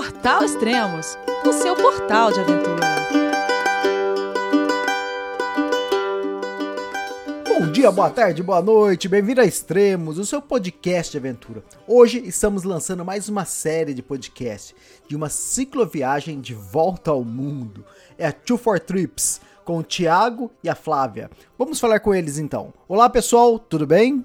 Portal Extremos, o seu portal de aventura. Bom dia, boa tarde, boa noite, bem-vindo a Extremos, o seu podcast de aventura. Hoje estamos lançando mais uma série de podcast de uma cicloviagem de volta ao mundo. É a Two for Trips, com o Thiago e a Flávia. Vamos falar com eles então. Olá pessoal, tudo bem?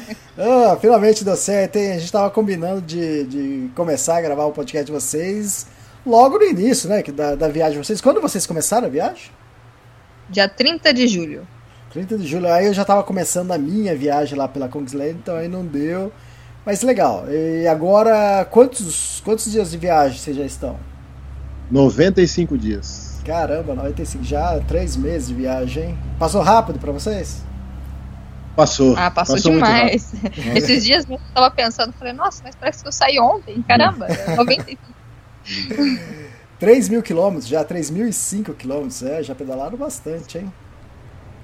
Ah, finalmente deu certo, hein? A gente tava combinando de, de começar a gravar o podcast de vocês logo no início, né? que Da, da viagem de vocês. Quando vocês começaram a viagem? Dia 30 de julho. 30 de julho. Aí eu já tava começando a minha viagem lá pela Kongsland, então aí não deu. Mas legal. E agora, quantos, quantos dias de viagem vocês já estão? 95 dias. Caramba, 95, já três meses de viagem, hein? Passou rápido pra vocês? Passou. Ah, passou, muito demais. Esses dias eu tava pensando, falei, nossa, mas parece que eu saí ontem, caramba, 95. 3 mil quilômetros, já 3.005 quilômetros, é, já pedalaram bastante, hein?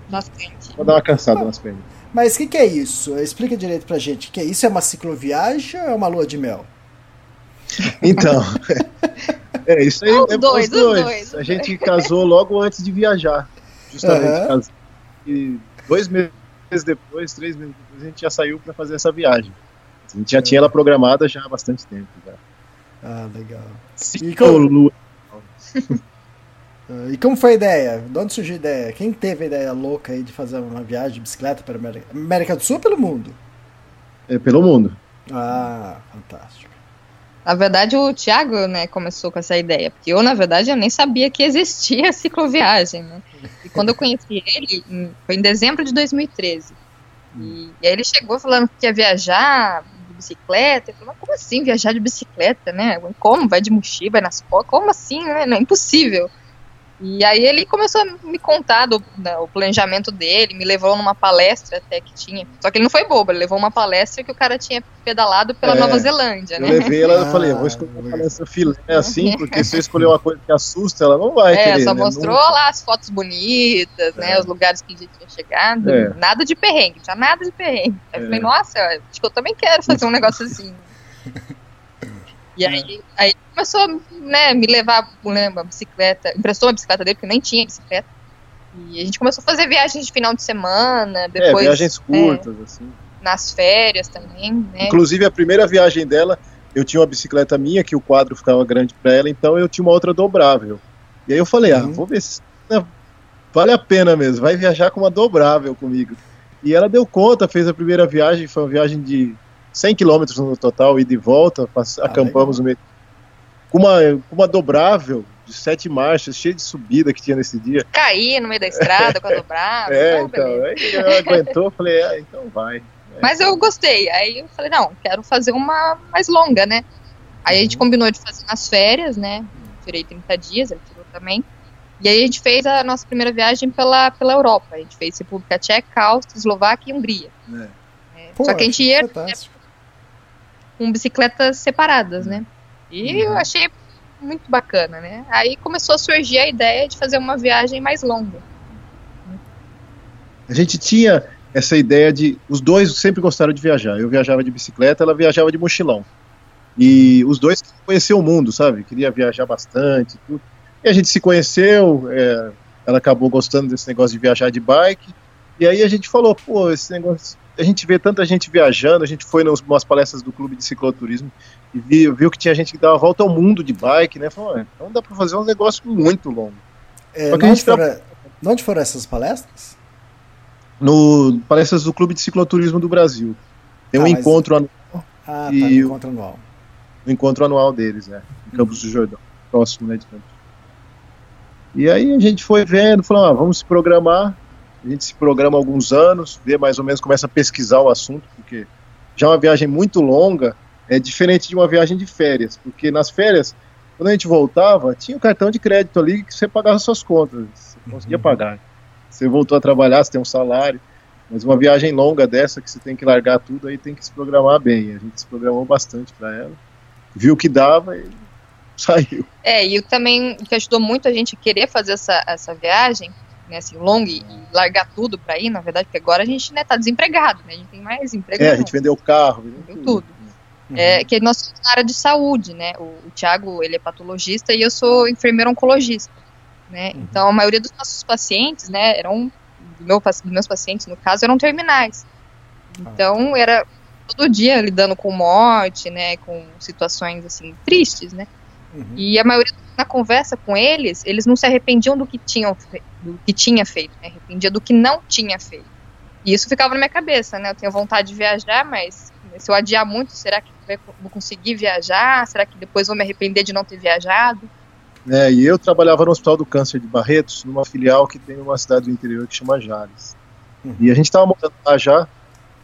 Bastante. Vou dar uma cansada nas pernas. Mas o que, que é isso? Explica direito pra gente. Que é isso é uma cicloviagem ou é uma lua de mel? Então, é isso aí. Os é dois, os dois. dois. A gente casou logo antes de viajar. Justamente. Casou. E dois meses depois, três meses depois, a gente já saiu para fazer essa viagem. A gente já tinha ela programada já há bastante tempo. Já. Ah, legal. Ciclo- Ah, E como foi a ideia? De onde surgiu a ideia? Quem teve a ideia louca aí de fazer uma viagem de bicicleta para América, América do Sul ou pelo mundo? É, pelo mundo. Ah, fantástico. Na verdade, o Thiago, né, começou com essa ideia, porque eu, na verdade, eu nem sabia que existia cicloviagem, né? E quando eu conheci ele, em- foi em dezembro de 2013. E, e aí ele chegou falando que ia viajar de bicicleta. Eu falei, mas como assim viajar de bicicleta, né? Como? Vai de mochila, vai nas costas? Como assim, né? Não é impossível. E aí ele começou a me contar do, da- o planejamento dele, me levou numa palestra até que tinha. Só que ele não foi bobo, ele levou uma palestra que o cara tinha pedalado pela É, Nova Zelândia, Eu né? levei ela e Ah, falei, eu vou escolher uma palestra filé assim, porque se eu escolher uma coisa que assusta, ela não vai É, querer. só né? mostrou Não- lá as fotos bonitas, né? É. Os lugares que a gente tinha chegado. É. Nada de perrengue, já nada de perrengue. Aí eu É. falei, nossa, acho que eu também quero fazer um negócio assim. E aí, aí ele começou a né, me levar né, uma bicicleta, emprestou uma bicicleta dele, porque nem tinha bicicleta. E a gente começou a fazer viagens de final de semana, É, depois viagens curtas, assim. nas férias também, né? Inclusive, a primeira viagem dela, eu tinha uma bicicleta minha, que o quadro ficava grande pra ela, então eu tinha uma outra dobrável. E aí eu falei, ah, Uhum. vou ver se né, vale a pena mesmo, vai viajar com uma dobrável comigo. E ela deu conta, fez a primeira viagem, foi uma viagem de 100 quilômetros no total, ida e volta, pass- Ah, acampamos no meio. Com uma, com uma dobrável de sete marchas, cheia de subida que tinha nesse dia. Caí no meio da estrada com a dobrada. É, então, beleza. aí ela aguentou, falei, ah, então vai. Mas eu gostei. Aí eu falei, não, quero fazer uma mais longa, né? Aí a gente combinou de fazer nas férias, né? Tirei 30 dias, ele tirou também. E aí a gente fez a nossa primeira viagem pela, pela Europa. A gente fez República Tcheca, Áustria, Eslováquia e Hungria. É. É, Pô, Só que a gente ia fantástico. Com bicicletas separadas, né? E Uhum. eu achei muito bacana, né? Aí começou a surgir a ideia de fazer uma viagem mais longa. A gente tinha essa ideia de. Os dois sempre gostaram de viajar. Eu viajava de bicicleta, ela viajava de mochilão. E os dois conheciam o mundo, sabe? Queria viajar bastante. Tudo. E a gente se conheceu, é, ela acabou gostando desse negócio de viajar de bike. E aí a gente falou, pô, esse negócio. A gente vê tanta gente viajando, a gente foi nas palestras do clube de cicloturismo e viu, viu que tinha gente que dava a volta ao mundo de bike, né? Falou, "É, então dá pra fazer um negócio muito longo. É, Só que a onde, gente foram, de onde foram essas palestras? No palestras do Clube de Cicloturismo do Brasil. Tem um Ah, mas- encontro anual. Ah, E tá, o- encontro anual. o encontro anual deles, né? Em Campos do Jordão, próximo, né, de Campos. E aí a gente foi vendo, falou, ah, vamos se programar. A gente se programa há alguns anos, vê mais ou menos, começa a pesquisar o assunto, porque já uma viagem muito longa é diferente de uma viagem de férias, porque nas férias, quando a gente voltava, tinha o cartão de crédito ali que você pagava suas contas, você conseguia pagar. Você voltou a trabalhar, você tem um salário, mas uma viagem longa dessa que você tem que largar tudo, aí tem que se programar bem. A gente se programou bastante para ela, viu o que dava e saiu. É, e também o que ajudou muito a gente a querer fazer essa, essa viagem, né, assim, longa e, e largar tudo para ir, na verdade, porque agora a gente, né, tá desempregado, né, a gente tem mais emprego. É, a gente vendeu o carro, vendeu, vendeu tudo. tudo. Uhum. É, que nós somos na área de saúde, né, o, o Thiago, ele é patologista e eu sou enfermeiro oncologista, né, uhum. então a maioria dos nossos pacientes, né, eram, meu, meus pacientes, no caso, eram terminais. Ah. Então, era todo dia lidando com morte, né, com situações, assim, tristes, né, Uhum. E a maioria na conversa com eles, eles não se arrependiam do que tinham do que tinha feito, né? arrependia do que não tinha feito. E isso ficava na minha cabeça, né? Eu tenho vontade de viajar, mas se eu adiar muito, será que vou conseguir viajar? Será que depois vou me arrepender de não ter viajado? É, e eu trabalhava no Hospital do Câncer de Barretos, numa filial que tem uma cidade do interior que chama Jales. Uhum. E a gente estava montando lá já,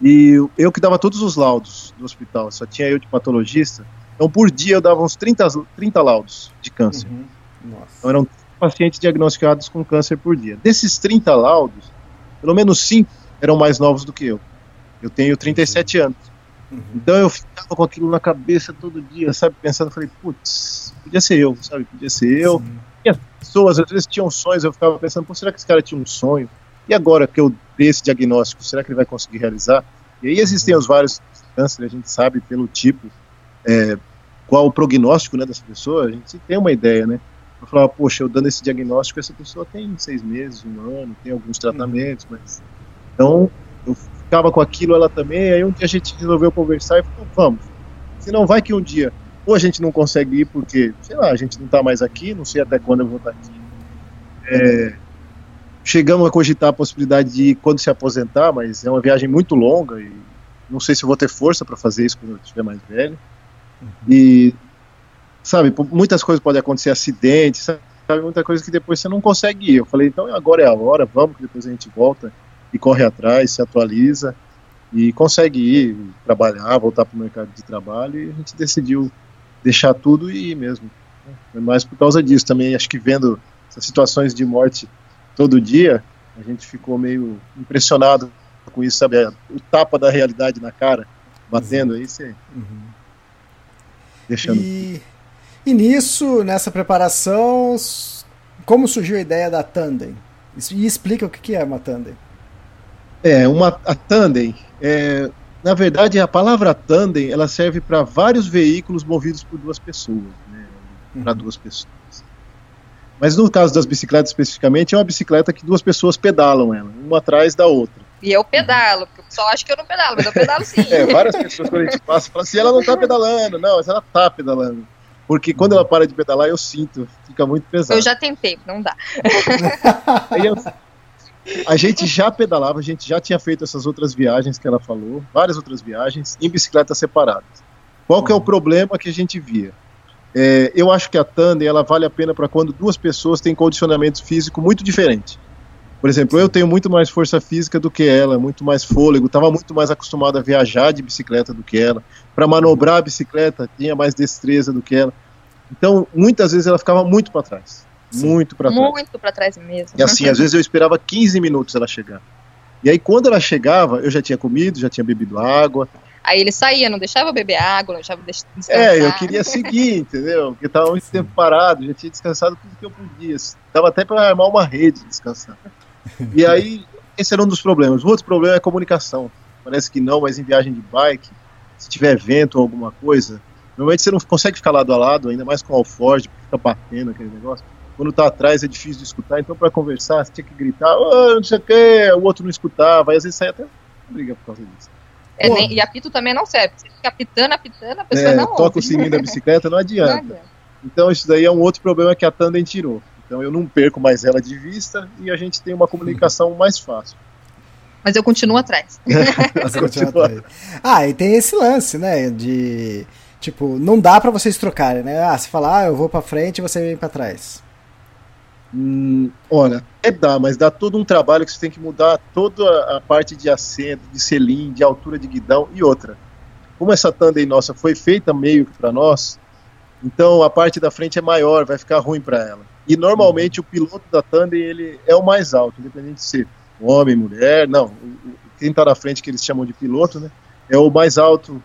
e eu que dava todos os laudos do hospital, só tinha eu de patologista, então, por dia, eu dava uns 30, 30 laudos de câncer. Uhum. Então, eram pacientes diagnosticados com câncer por dia. Desses 30 laudos, pelo menos 5 eram mais novos do que eu. Eu tenho 37 uhum. anos. Então, eu ficava com aquilo na cabeça todo dia, sabe? Pensando, falei, putz, podia ser eu, sabe? Podia ser eu. Sim. E as pessoas, às vezes, tinham sonhos, eu ficava pensando, pô, será que esse cara tinha um sonho? E agora que eu dei esse diagnóstico, será que ele vai conseguir realizar? E aí existem uhum. os vários cânceres, a gente sabe pelo tipo, é, qual o prognóstico né, dessa pessoa, a gente tem uma ideia, né? Eu falava, poxa, eu dando esse diagnóstico, essa pessoa tem seis meses, um ano, tem alguns tratamentos, mas. Então, eu ficava com aquilo, ela também, aí um dia a gente resolveu conversar e falou, vamos. Se não vai que um dia, ou a gente não consegue ir porque, sei lá, a gente não está mais aqui, não sei até quando eu vou estar aqui. É, chegamos a cogitar a possibilidade de ir quando se aposentar, mas é uma viagem muito longa e não sei se vou ter força para fazer isso quando eu estiver mais velho. E, sabe, muitas coisas podem acontecer, acidentes, sabe, muita coisa que depois você não consegue ir. Eu falei, então agora é a hora, vamos, que depois a gente volta e corre atrás, se atualiza e consegue ir trabalhar, voltar para o mercado de trabalho e a gente decidiu deixar tudo e ir mesmo. É mais por causa disso também, acho que vendo essas situações de morte todo dia, a gente ficou meio impressionado com isso, sabe? O tapa da realidade na cara, batendo aí, você... Uhum. Deixando. E, e nisso, nessa preparação, como surgiu a ideia da Tandem? E explica o que é uma Tandem. É, uma a Tandem, é, na verdade, a palavra Tandem, ela serve para vários veículos movidos por duas pessoas, né, para uhum. duas pessoas. Mas no caso das bicicletas especificamente, é uma bicicleta que duas pessoas pedalam ela, uma atrás da outra. E eu pedalo, porque o pessoal acha que eu não pedalo, mas eu pedalo sim. é, várias pessoas quando a gente passa falam assim, ela não tá pedalando, não, mas ela tá pedalando. Porque quando ela para de pedalar, eu sinto, fica muito pesado. Eu já tentei, não dá. eu, a gente já pedalava, a gente já tinha feito essas outras viagens que ela falou, várias outras viagens, em bicicletas separadas. Qual que é o problema que a gente via? É, eu acho que a tandem ela vale a pena para quando duas pessoas têm condicionamento físico muito diferente. Por exemplo, eu tenho muito mais força física do que ela, muito mais fôlego, estava muito mais acostumado a viajar de bicicleta do que ela. Para manobrar a bicicleta, tinha mais destreza do que ela. Então, muitas vezes ela ficava muito para trás. Sim. Muito para trás. Muito para trás mesmo. E assim, às vezes eu esperava 15 minutos ela chegar. E aí, quando ela chegava, eu já tinha comido, já tinha bebido água. Aí ele saía, não deixava beber água, não deixava descansar. É, eu queria seguir, entendeu? Porque estava muito tempo parado, já tinha descansado tudo que eu podia. Dava até para armar uma rede descansar. E aí, esse era um dos problemas. O outro problema é a comunicação. Parece que não, mas em viagem de bike, se tiver evento ou alguma coisa, normalmente você não consegue ficar lado a lado, ainda mais com o alforge, fica batendo aquele negócio. Quando tá atrás é difícil de escutar, então para conversar você tinha que gritar, oh, não sei o que, o outro não escutava, aí às vezes sai até briga por causa disso. É, nem, e apito também não serve, você fica apitando, apitando, a pessoa é, não toca ouve. o sininho da bicicleta, não adianta. não adianta. Então isso daí é um outro problema que a Tandem tirou. Então eu não perco mais ela de vista e a gente tem uma comunicação mais fácil. Mas eu continuo atrás. Você continua atrás. Ah, e tem esse lance, né? De. Tipo, não dá para vocês trocarem, né? Ah, você fala, ah, eu vou para frente e você vem para trás. Hum, olha, é dá, mas dá todo um trabalho que você tem que mudar toda a parte de assento, de selim, de altura de guidão e outra. Como essa tandem nossa foi feita meio que para nós, então a parte da frente é maior, vai ficar ruim para ela. E normalmente o piloto da tandem ele é o mais alto, independente de ser homem, mulher, não. Quem está na frente que eles chamam de piloto, né? É o mais alto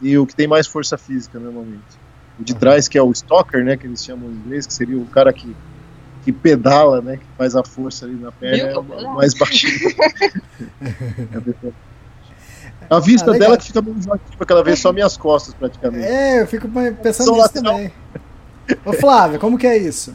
e o que tem mais força física normalmente. O de trás que é o stalker, né? Que eles chamam em inglês, que seria o cara que que pedala, né? Que faz a força ali na perna, é o mais baixinho. a vista ah, dela que fica meio enjoativa, porque ela vê só minhas costas praticamente. É, eu fico pensando nisso também. Ô Flávia, como que é isso?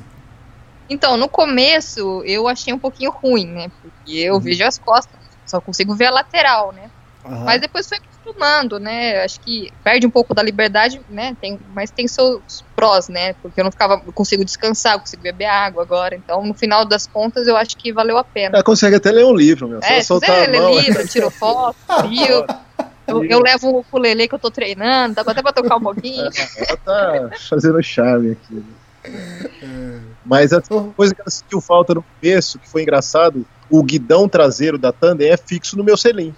Então, no começo eu achei um pouquinho ruim, né? Porque eu uhum. vejo as costas, só consigo ver a lateral, né? Uhum. Mas depois foi acostumando, né? Acho que perde um pouco da liberdade, né? Tem, mas tem seus prós, né? Porque eu não ficava, eu consigo descansar, eu consigo beber água agora. Então, no final das contas, eu acho que valeu a pena. Ela consegue até ler um livro, meu. É, só soltar ler livro, tiro foto, viu? Eu, eu, levo o ukulele que eu tô treinando, dá até pra tocar um pouquinho. Ela tá fazendo charme aqui. Né? Mas a coisa que ela sentiu falta no começo, que foi engraçado, o guidão traseiro da Tandem é fixo no meu selim.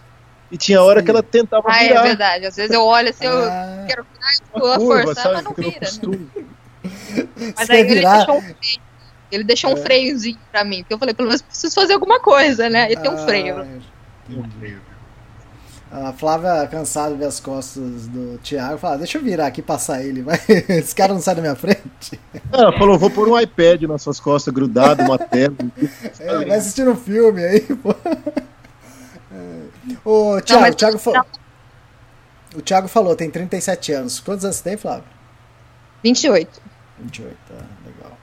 E tinha hora Sim. que ela tentava ah, é virar. é verdade. Às vezes eu olho assim, eu ah. quero virar, eu forçar, sabe? mas não vira. Né? Mas aí ele deixou um freio. Ele deixou é. um freiozinho pra mim. Porque eu falei, pelo menos preciso fazer alguma coisa, né? E tem um freio. Ah, a Flávia, cansada de ver as costas do Thiago, fala: Deixa eu virar aqui e passar ele, mas esse cara não sai da minha frente. Ela falou: Vou pôr um iPad nas suas costas, grudado, uma tela. É, vai assistir um filme aí, pô. O Thiago, não, o, Thiago falou, o Thiago falou, tem 37 anos. Quantos anos você tem, Flávio? 28. 28, tá, legal.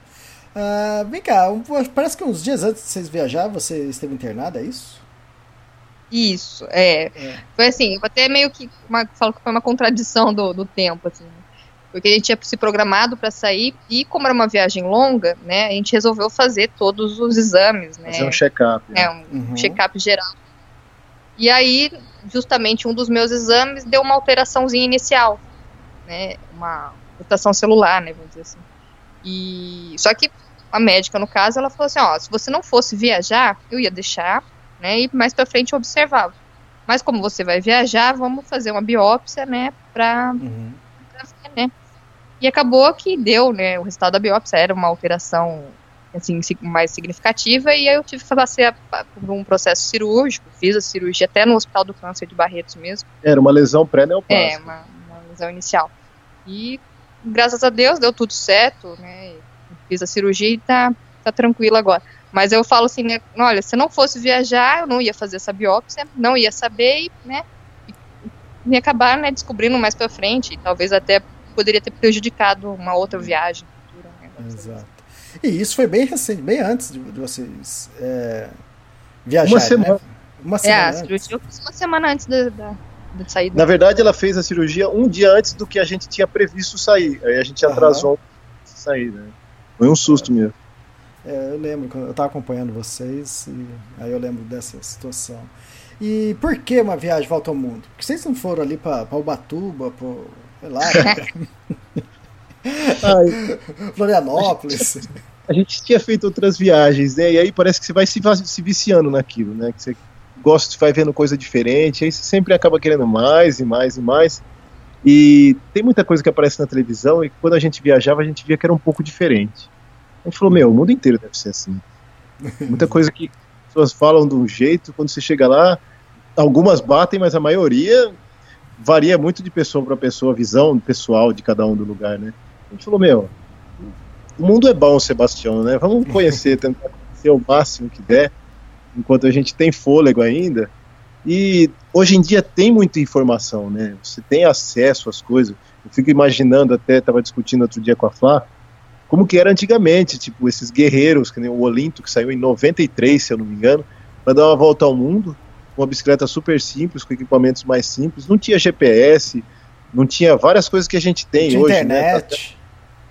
Uh, vem cá, parece que uns dias antes de vocês viajar, você esteve internado, é isso? Isso, é. é. Foi assim, até meio que uma, falo que foi uma contradição do, do tempo, assim. Porque a gente tinha se programado para sair e como era uma viagem longa, né, a gente resolveu fazer todos os exames, né? Fazer um check-up. É, um uhum. check-up geral e aí, justamente, um dos meus exames deu uma alteraçãozinha inicial, né? Uma mutação celular, né? Vamos dizer assim. E só que a médica, no caso, ela falou assim: ó, se você não fosse viajar, eu ia deixar, né? E mais para frente observava. Mas como você vai viajar, vamos fazer uma biópsia, né? Pra, uhum. ver, né? E acabou que deu, né? O resultado da biópsia era uma alteração assim, mais significativa, e aí eu tive que fazer um processo cirúrgico, fiz a cirurgia até no Hospital do Câncer de Barretos mesmo. Era uma lesão pré-neoplásica. É, uma, uma, lesão inicial. E graças a Deus deu tudo certo, né, fiz a cirurgia e tá, tá tranquilo agora. Mas eu falo assim, né, olha, se não fosse viajar, eu não ia fazer essa biópsia, não ia saber, e, né, me acabar, né, descobrindo mais para frente, e talvez até poderia ter prejudicado uma outra viagem. Futura, né, Exato. E isso foi bem recente, bem antes de, de vocês é, viajarem. Uma semana. Né? Uma semana. É, a cirurgia eu fiz uma semana antes da, da, da saída. Na verdade, ela fez a cirurgia um dia antes do que a gente tinha previsto sair. Aí a gente atrasou uhum. sair, né? Foi um susto mesmo. É, eu lembro, eu estava acompanhando vocês, e aí eu lembro dessa situação. E por que uma viagem volta ao mundo? Porque vocês não foram ali para Ubatuba, para sei lá. Florianópolis. A gente tinha feito outras viagens, né? E aí parece que você vai se, se viciando naquilo, né? Que você gosta, vai vendo coisa diferente, aí você sempre acaba querendo mais e mais e mais. E tem muita coisa que aparece na televisão e quando a gente viajava a gente via que era um pouco diferente. A gente falou, meu, o mundo inteiro deve ser assim. Muita coisa que as pessoas falam de um jeito, quando você chega lá, algumas batem, mas a maioria varia muito de pessoa para pessoa, a visão pessoal de cada um do lugar, né? A gente falou, meu, o mundo é bom, Sebastião, né? Vamos conhecer, tentar conhecer o máximo que der, enquanto a gente tem fôlego ainda. E hoje em dia tem muita informação, né? Você tem acesso às coisas. Eu fico imaginando, até estava discutindo outro dia com a Flá, como que era antigamente, tipo, esses guerreiros, que nem o Olinto, que saiu em 93, se eu não me engano, para dar uma volta ao mundo, uma bicicleta super simples, com equipamentos mais simples, não tinha GPS, não tinha várias coisas que a gente tem hoje. Né? Internet.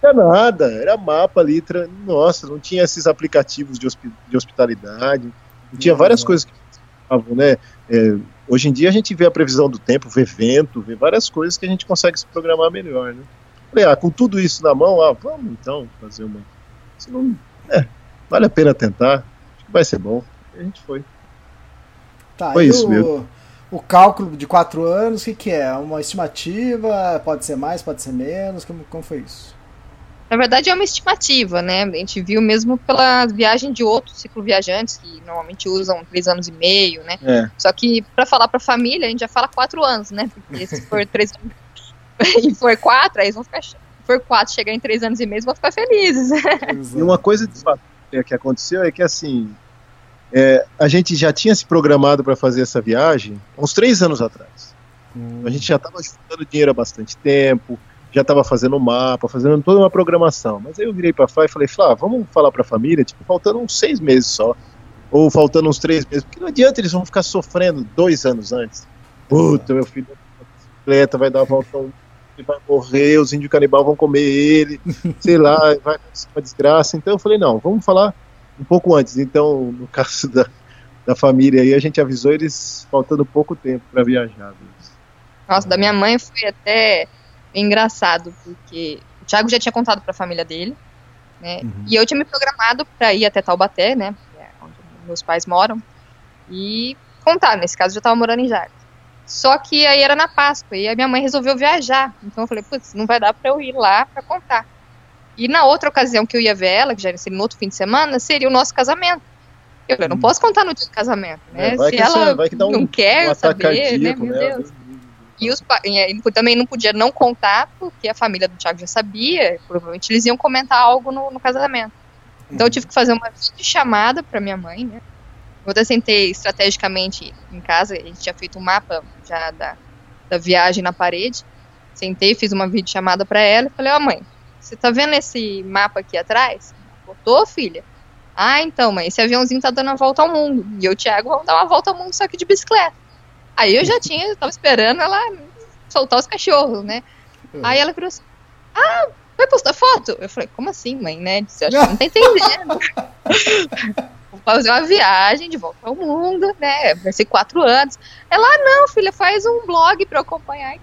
Né? Não era nada, era mapa ali, nossa, não tinha esses aplicativos de, hosp de hospitalidade, não tinha várias coisas que falavam, né? É, hoje em dia a gente vê a previsão do tempo, vê vento, vê várias coisas que a gente consegue se programar melhor, né? Falei, ah, com tudo isso na mão, ah, vamos então fazer uma. Se não, é, vale a pena tentar, acho que vai ser bom. E a gente foi. Tá, Foi isso o, mesmo. o cálculo de quatro anos, o que, que é? Uma estimativa? Pode ser mais, pode ser menos? Como, como foi isso? Na verdade, é uma estimativa, né? A gente viu mesmo pela viagem de outros cicloviajantes, que normalmente usam três anos e meio, né? É. Só que para falar para a família, a gente já fala quatro anos, né? Porque se for três anos e for quatro, aí eles vão ficar. Se for quatro, chegar em três anos e meio, vão ficar felizes. E uma coisa de fato é, que aconteceu é que assim é, a gente já tinha se programado para fazer essa viagem há uns três anos atrás. Hum. A gente já estava juntando dinheiro há bastante tempo, já estava fazendo mapa, fazendo toda uma programação. Mas aí eu virei para Flá e falei, Flá, vamos falar para a família, tipo, faltando uns seis meses só, ou faltando uns três meses, porque não adianta eles vão ficar sofrendo dois anos antes. Puta, meu filho, bicicleta, vai dar a volta, ao mundo, ele vai morrer, os índios canibal vão comer ele, sei lá, vai acontecer uma desgraça. Então eu falei, não, vamos falar um pouco antes. Então, no caso da, da família aí, a gente avisou eles faltando pouco tempo para viajar. Nossa, da minha mãe foi até engraçado, porque o Thiago já tinha contado para a família dele, né? Uhum. E eu tinha me programado para ir até Taubaté, né? é Onde meus pais moram. E contar, nesse caso eu já estava morando em Jardim. Só que aí era na Páscoa e a minha mãe resolveu viajar. Então eu falei, putz, não vai dar para eu ir lá para contar. E na outra ocasião que eu ia ver ela, que já seria no outro fim de semana, seria o nosso casamento. Eu falei, não posso contar no dia do casamento, né? É, vai Se que ela que dá um- não quer um saber, né? Meu né? Deus. E os pa- e aí também não podia não contar, porque a família do Thiago já sabia, provavelmente eles iam comentar algo no, no casamento. Então eu tive que fazer uma chamada para minha mãe, né? Eu até sentei estrategicamente em casa, a gente tinha feito um mapa já da, da viagem na parede. Sentei, fiz uma videochamada para ela e falei: Ó, mãe, você tá vendo esse mapa aqui atrás? Botou, filha? Ah, então, mãe, esse aviãozinho tá dando a volta ao mundo. E eu e o Thiago vamos dar uma volta ao mundo só que de bicicleta. Aí eu já tinha, eu tava esperando ela soltar os cachorros, né? Aí ela virou assim: Ah, vai postar foto? Eu falei: Como assim, mãe, né? Disse, Acho que não tá entendendo. Vou fazer uma viagem de volta ao mundo, né? Vai ser quatro anos. Ela, ah, não, filha, faz um blog pra eu acompanhar.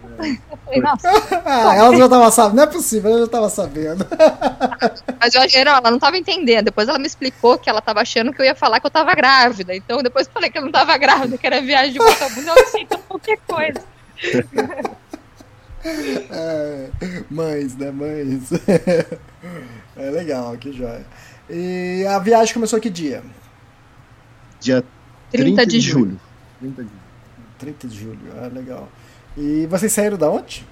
Eu falei, nossa, Ah, ela já tava sabendo. Não é possível, ela já tava sabendo. mas eu achei, ela não tava entendendo. Depois ela me explicou que ela tava achando que eu ia falar que eu tava grávida. Então depois eu falei que eu não tava grávida, que era viagem de volta ao mundo, ela aceitou qualquer coisa. É, mães, né? Mães. É legal, que joia. E a viagem começou que dia? Dia 30 de julho. 30 de julho. 30 de julho, ah, legal. E vocês saíram da onde?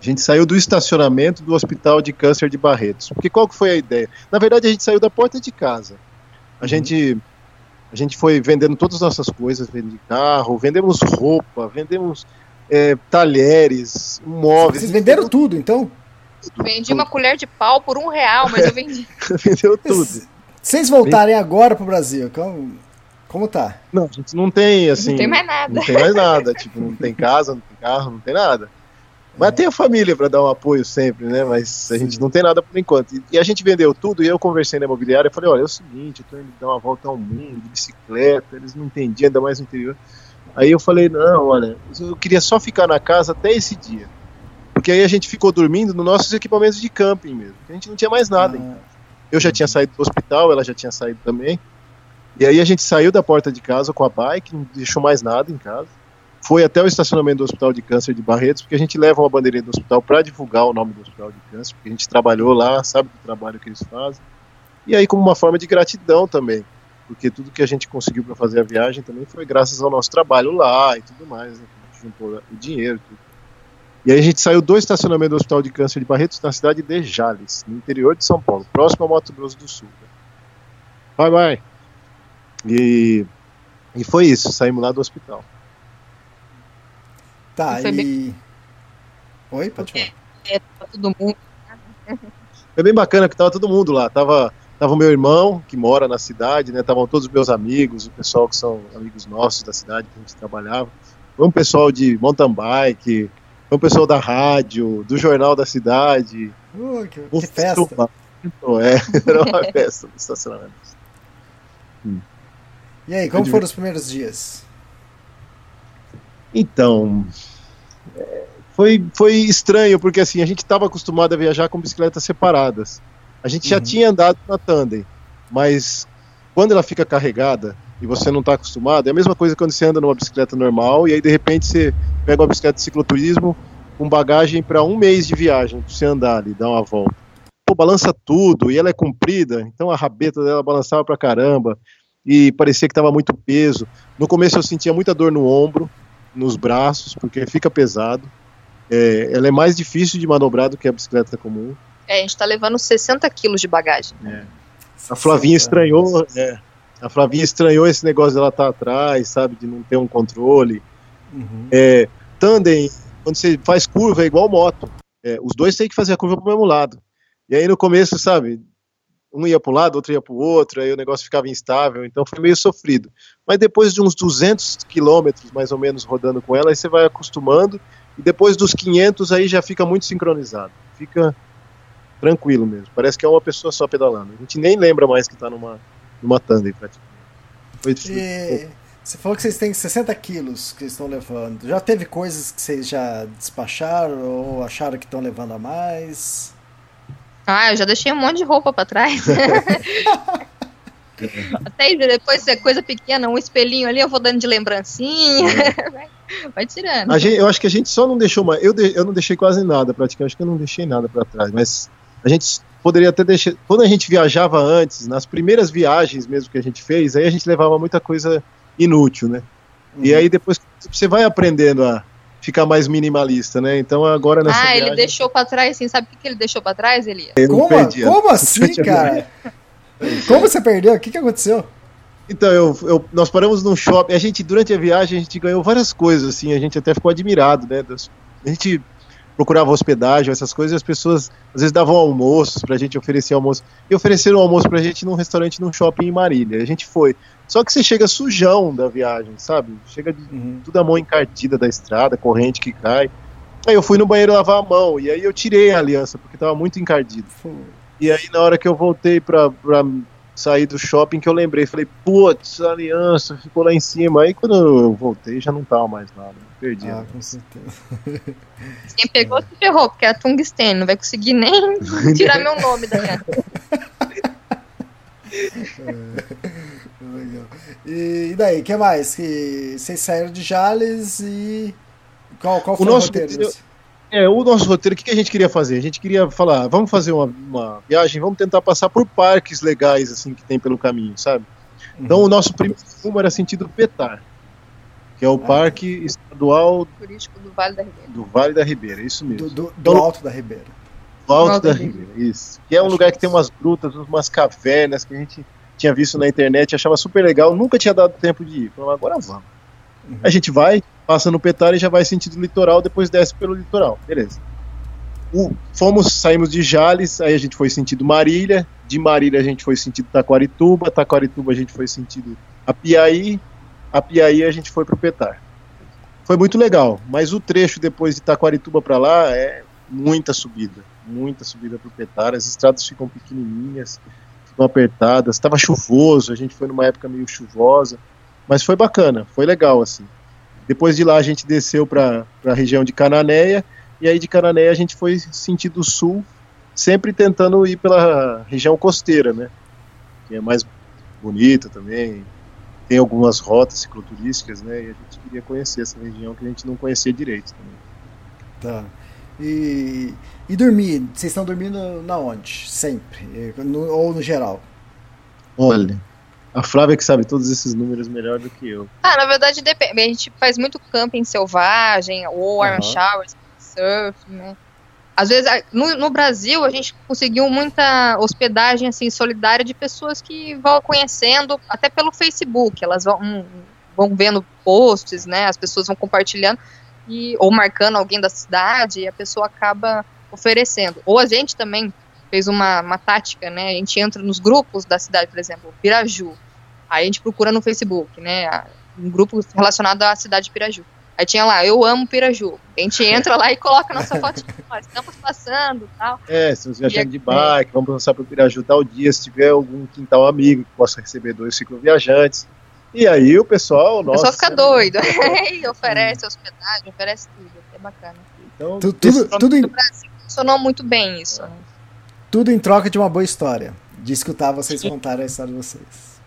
A gente saiu do estacionamento do Hospital de Câncer de Barretos. Porque qual que foi a ideia? Na verdade, a gente saiu da porta de casa. A gente a gente foi vendendo todas as nossas coisas, vendendo carro, vendemos roupa, vendemos é, talheres, móveis. Vocês venderam tudo, então? Vendi uma colher de pau por um real, mas eu vendi. Vendeu tudo. Se vocês voltarem agora pro Brasil, como, como tá? Não, a gente não tem assim. não tem mais nada. Não tem mais nada. tipo, não tem casa, não tem carro, não tem nada. Mas tem a família para dar um apoio sempre, né? Mas a gente não tem nada por enquanto. E, e a gente vendeu tudo e eu conversei na imobiliária e falei, olha, é o seguinte, eu tô indo dar uma volta ao mundo de bicicleta, eles não entendiam, ainda mais no interior. Aí eu falei, não, olha, eu queria só ficar na casa até esse dia. Porque aí a gente ficou dormindo nos nossos equipamentos de camping mesmo. A gente não tinha mais nada. Ah, Eu já tinha saído do hospital, ela já tinha saído também. E aí a gente saiu da porta de casa com a bike, não deixou mais nada em casa. Foi até o estacionamento do Hospital de Câncer de Barretos, porque a gente leva uma bandeirinha do hospital para divulgar o nome do Hospital de Câncer, porque a gente trabalhou lá, sabe do trabalho que eles fazem. E aí como uma forma de gratidão também, porque tudo que a gente conseguiu para fazer a viagem também foi graças ao nosso trabalho lá e tudo mais, né? A gente juntou o dinheiro, tudo. E aí a gente saiu do estacionamento do Hospital de Câncer de Barretos na cidade de Jales, no interior de São Paulo, próximo ao Mato Grosso do Sul. Vai, vai. E, e foi isso, saímos lá do hospital. tá, e. Oi, pode falar. É, todo mundo. Foi bem bacana que tava todo mundo lá. Tava, tava o meu irmão, que mora na cidade, né? Estavam todos os meus amigos, o pessoal que são amigos nossos da cidade que a gente trabalhava. Foi um pessoal de mountain bike, um pessoal da rádio, do jornal da cidade. Uh, que, que festa. festival. É, era uma festa no estacionamento. E aí, como foram os primeiros dias? Então, é, foi, foi estranho, porque assim, a gente estava acostumado a viajar com bicicletas separadas. A gente já Uhum. tinha andado na tandem. mas quando ela fica carregada e você não está acostumado, é a mesma coisa quando você anda numa bicicleta normal e aí de repente você pega uma bicicleta de cicloturismo com bagagem para um mês de viagem, pra você andar ali, dar uma volta. Pô, balança tudo e ela é comprida, então a rabeta dela balançava pra caramba e parecia que estava muito peso. No começo eu sentia muita dor no ombro, nos braços, porque fica pesado. É, ela é mais difícil de manobrar do que a bicicleta comum. É, a gente tá levando 60 quilos de bagagem. É. A Flavinha estranhou, é, a Flavinha estranhou esse negócio dela estar tá atrás, sabe, de não ter um controle. Uhum. É, tandem, quando você faz curva é igual moto. É, os dois têm que fazer a curva pro mesmo lado. E aí no começo, sabe, um ia para um lado, outro ia para o outro, aí o negócio ficava instável, então foi meio sofrido. Mas depois de uns 200 quilômetros, mais ou menos, rodando com ela, aí você vai acostumando, e depois dos 500 aí já fica muito sincronizado. Fica tranquilo mesmo. Parece que é uma pessoa só pedalando. A gente nem lembra mais que está numa, numa tandem praticamente. Foi E você falou que vocês têm 60 quilos que estão levando. Já teve coisas que vocês já despacharam ou acharam que estão levando a mais? Ah, eu já deixei um monte de roupa pra trás. Até depois é coisa pequena, um espelhinho ali, eu vou dando de lembrancinha. vai, vai tirando. A gente, eu acho que a gente só não deixou mais. Eu, de, eu não deixei quase nada, praticamente. Acho que eu não deixei nada para trás. Mas a gente poderia até deixar. Quando a gente viajava antes, nas primeiras viagens mesmo que a gente fez, aí a gente levava muita coisa inútil, né? Uhum. E aí depois você vai aprendendo a ficar mais minimalista, né? Então agora nessa Ah, viagem... ele deixou para trás, assim, sabe o que ele deixou para trás, Elias? Como, como assim, cara? Como você perdeu? O que, que aconteceu? Então, eu, eu, nós paramos num shopping. A gente, durante a viagem, a gente ganhou várias coisas, assim. A gente até ficou admirado, né? A gente procurava hospedagem, essas coisas, e as pessoas às vezes davam almoços pra gente oferecer almoço. E ofereceram almoço pra gente num restaurante num shopping em Marília. A gente foi. Só que você chega sujão da viagem, sabe? Chega de uhum. tudo a mão encardida da estrada, corrente que cai. Aí eu fui no banheiro lavar a mão, e aí eu tirei a aliança, porque tava muito encardido. E aí, na hora que eu voltei pra, pra sair do shopping, que eu lembrei, falei, putz, a aliança ficou lá em cima. Aí quando eu voltei, já não tava mais nada. Perdi. Ah, com certeza. Quem pegou se ferrou, porque é a tungstênio, não vai conseguir nem tirar meu nome da minha. Legal. E, e daí, o que mais? Que vocês saíram de Jales e. Qual, qual foi o, o nosso roteiro? roteiro, é, o nosso roteiro, o que, que a gente queria fazer? A gente queria falar, vamos fazer uma, uma, viagem, vamos tentar passar por parques legais assim que tem pelo caminho, sabe? Então uhum. o nosso primeiro rumo era sentido Petar, que é o ah, Parque Estadual Turístico do Vale da Ribeira. Do Vale da Ribeira, isso mesmo. Do, do, do então, Alto da Ribeira. Do Alto, Alto da, Ribeira, Ribeira, isso. Que é um Acho lugar que tem umas grutas, umas cavernas que a gente tinha visto na internet, achava super legal, nunca tinha dado tempo de ir. Falei, agora vamos. Uhum. A gente vai, passa no Petar e já vai sentido litoral, depois desce pelo litoral. Beleza. O, fomos, saímos de Jales, aí a gente foi sentido Marília, de Marília a gente foi sentido Taquarituba, Taquarituba a gente foi sentido Apiaí, Apiaí a gente foi pro Petar. Foi muito legal, mas o trecho depois de Taquarituba para lá é muita subida, muita subida pro Petar, as estradas ficam pequenininhas, ficam apertadas, estava chuvoso, a gente foi numa época meio chuvosa, mas foi bacana, foi legal assim. Depois de lá a gente desceu para a região de Cananéia, e aí de Cananéia a gente foi sentido sul, sempre tentando ir pela região costeira, né? Que é mais bonita também, tem algumas rotas cicloturísticas, né? E a gente queria conhecer essa região que a gente não conhecia direito também. Tá. E, e dormir? Vocês estão dormindo na onde? Sempre? No, ou no geral? Olha, a Flávia que sabe todos esses números melhor do que eu. Ah, na verdade depende. A gente faz muito camping selvagem, ou warm uhum. showers, surf, né? Às vezes, no, no, Brasil, a gente conseguiu muita hospedagem assim solidária de pessoas que vão conhecendo, até pelo Facebook. Elas vão, hum, vão vendo posts, né? As pessoas vão compartilhando e, ou marcando alguém da cidade e a pessoa acaba oferecendo. Ou a gente também fez uma, uma tática, né? A gente entra nos grupos da cidade, por exemplo, Piraju. Aí a gente procura no Facebook, né? Um grupo relacionado à cidade de Piraju. Aí tinha lá, eu amo Piraju. A gente entra lá e coloca a nossa foto, nós estamos passando tal. É, estamos viajando de bike, vamos lançar para o Piraju tal dia, se tiver algum quintal amigo que possa receber dois cicloviajantes. E aí o pessoal, nossa... O pessoal fica doido, e oferece hospedagem, oferece tudo, é bacana. Então, tudo, tudo, tudo em... Brasil funcionou muito bem isso. Né? Tudo em troca de uma boa história. de escutar vocês contarem a história de vocês.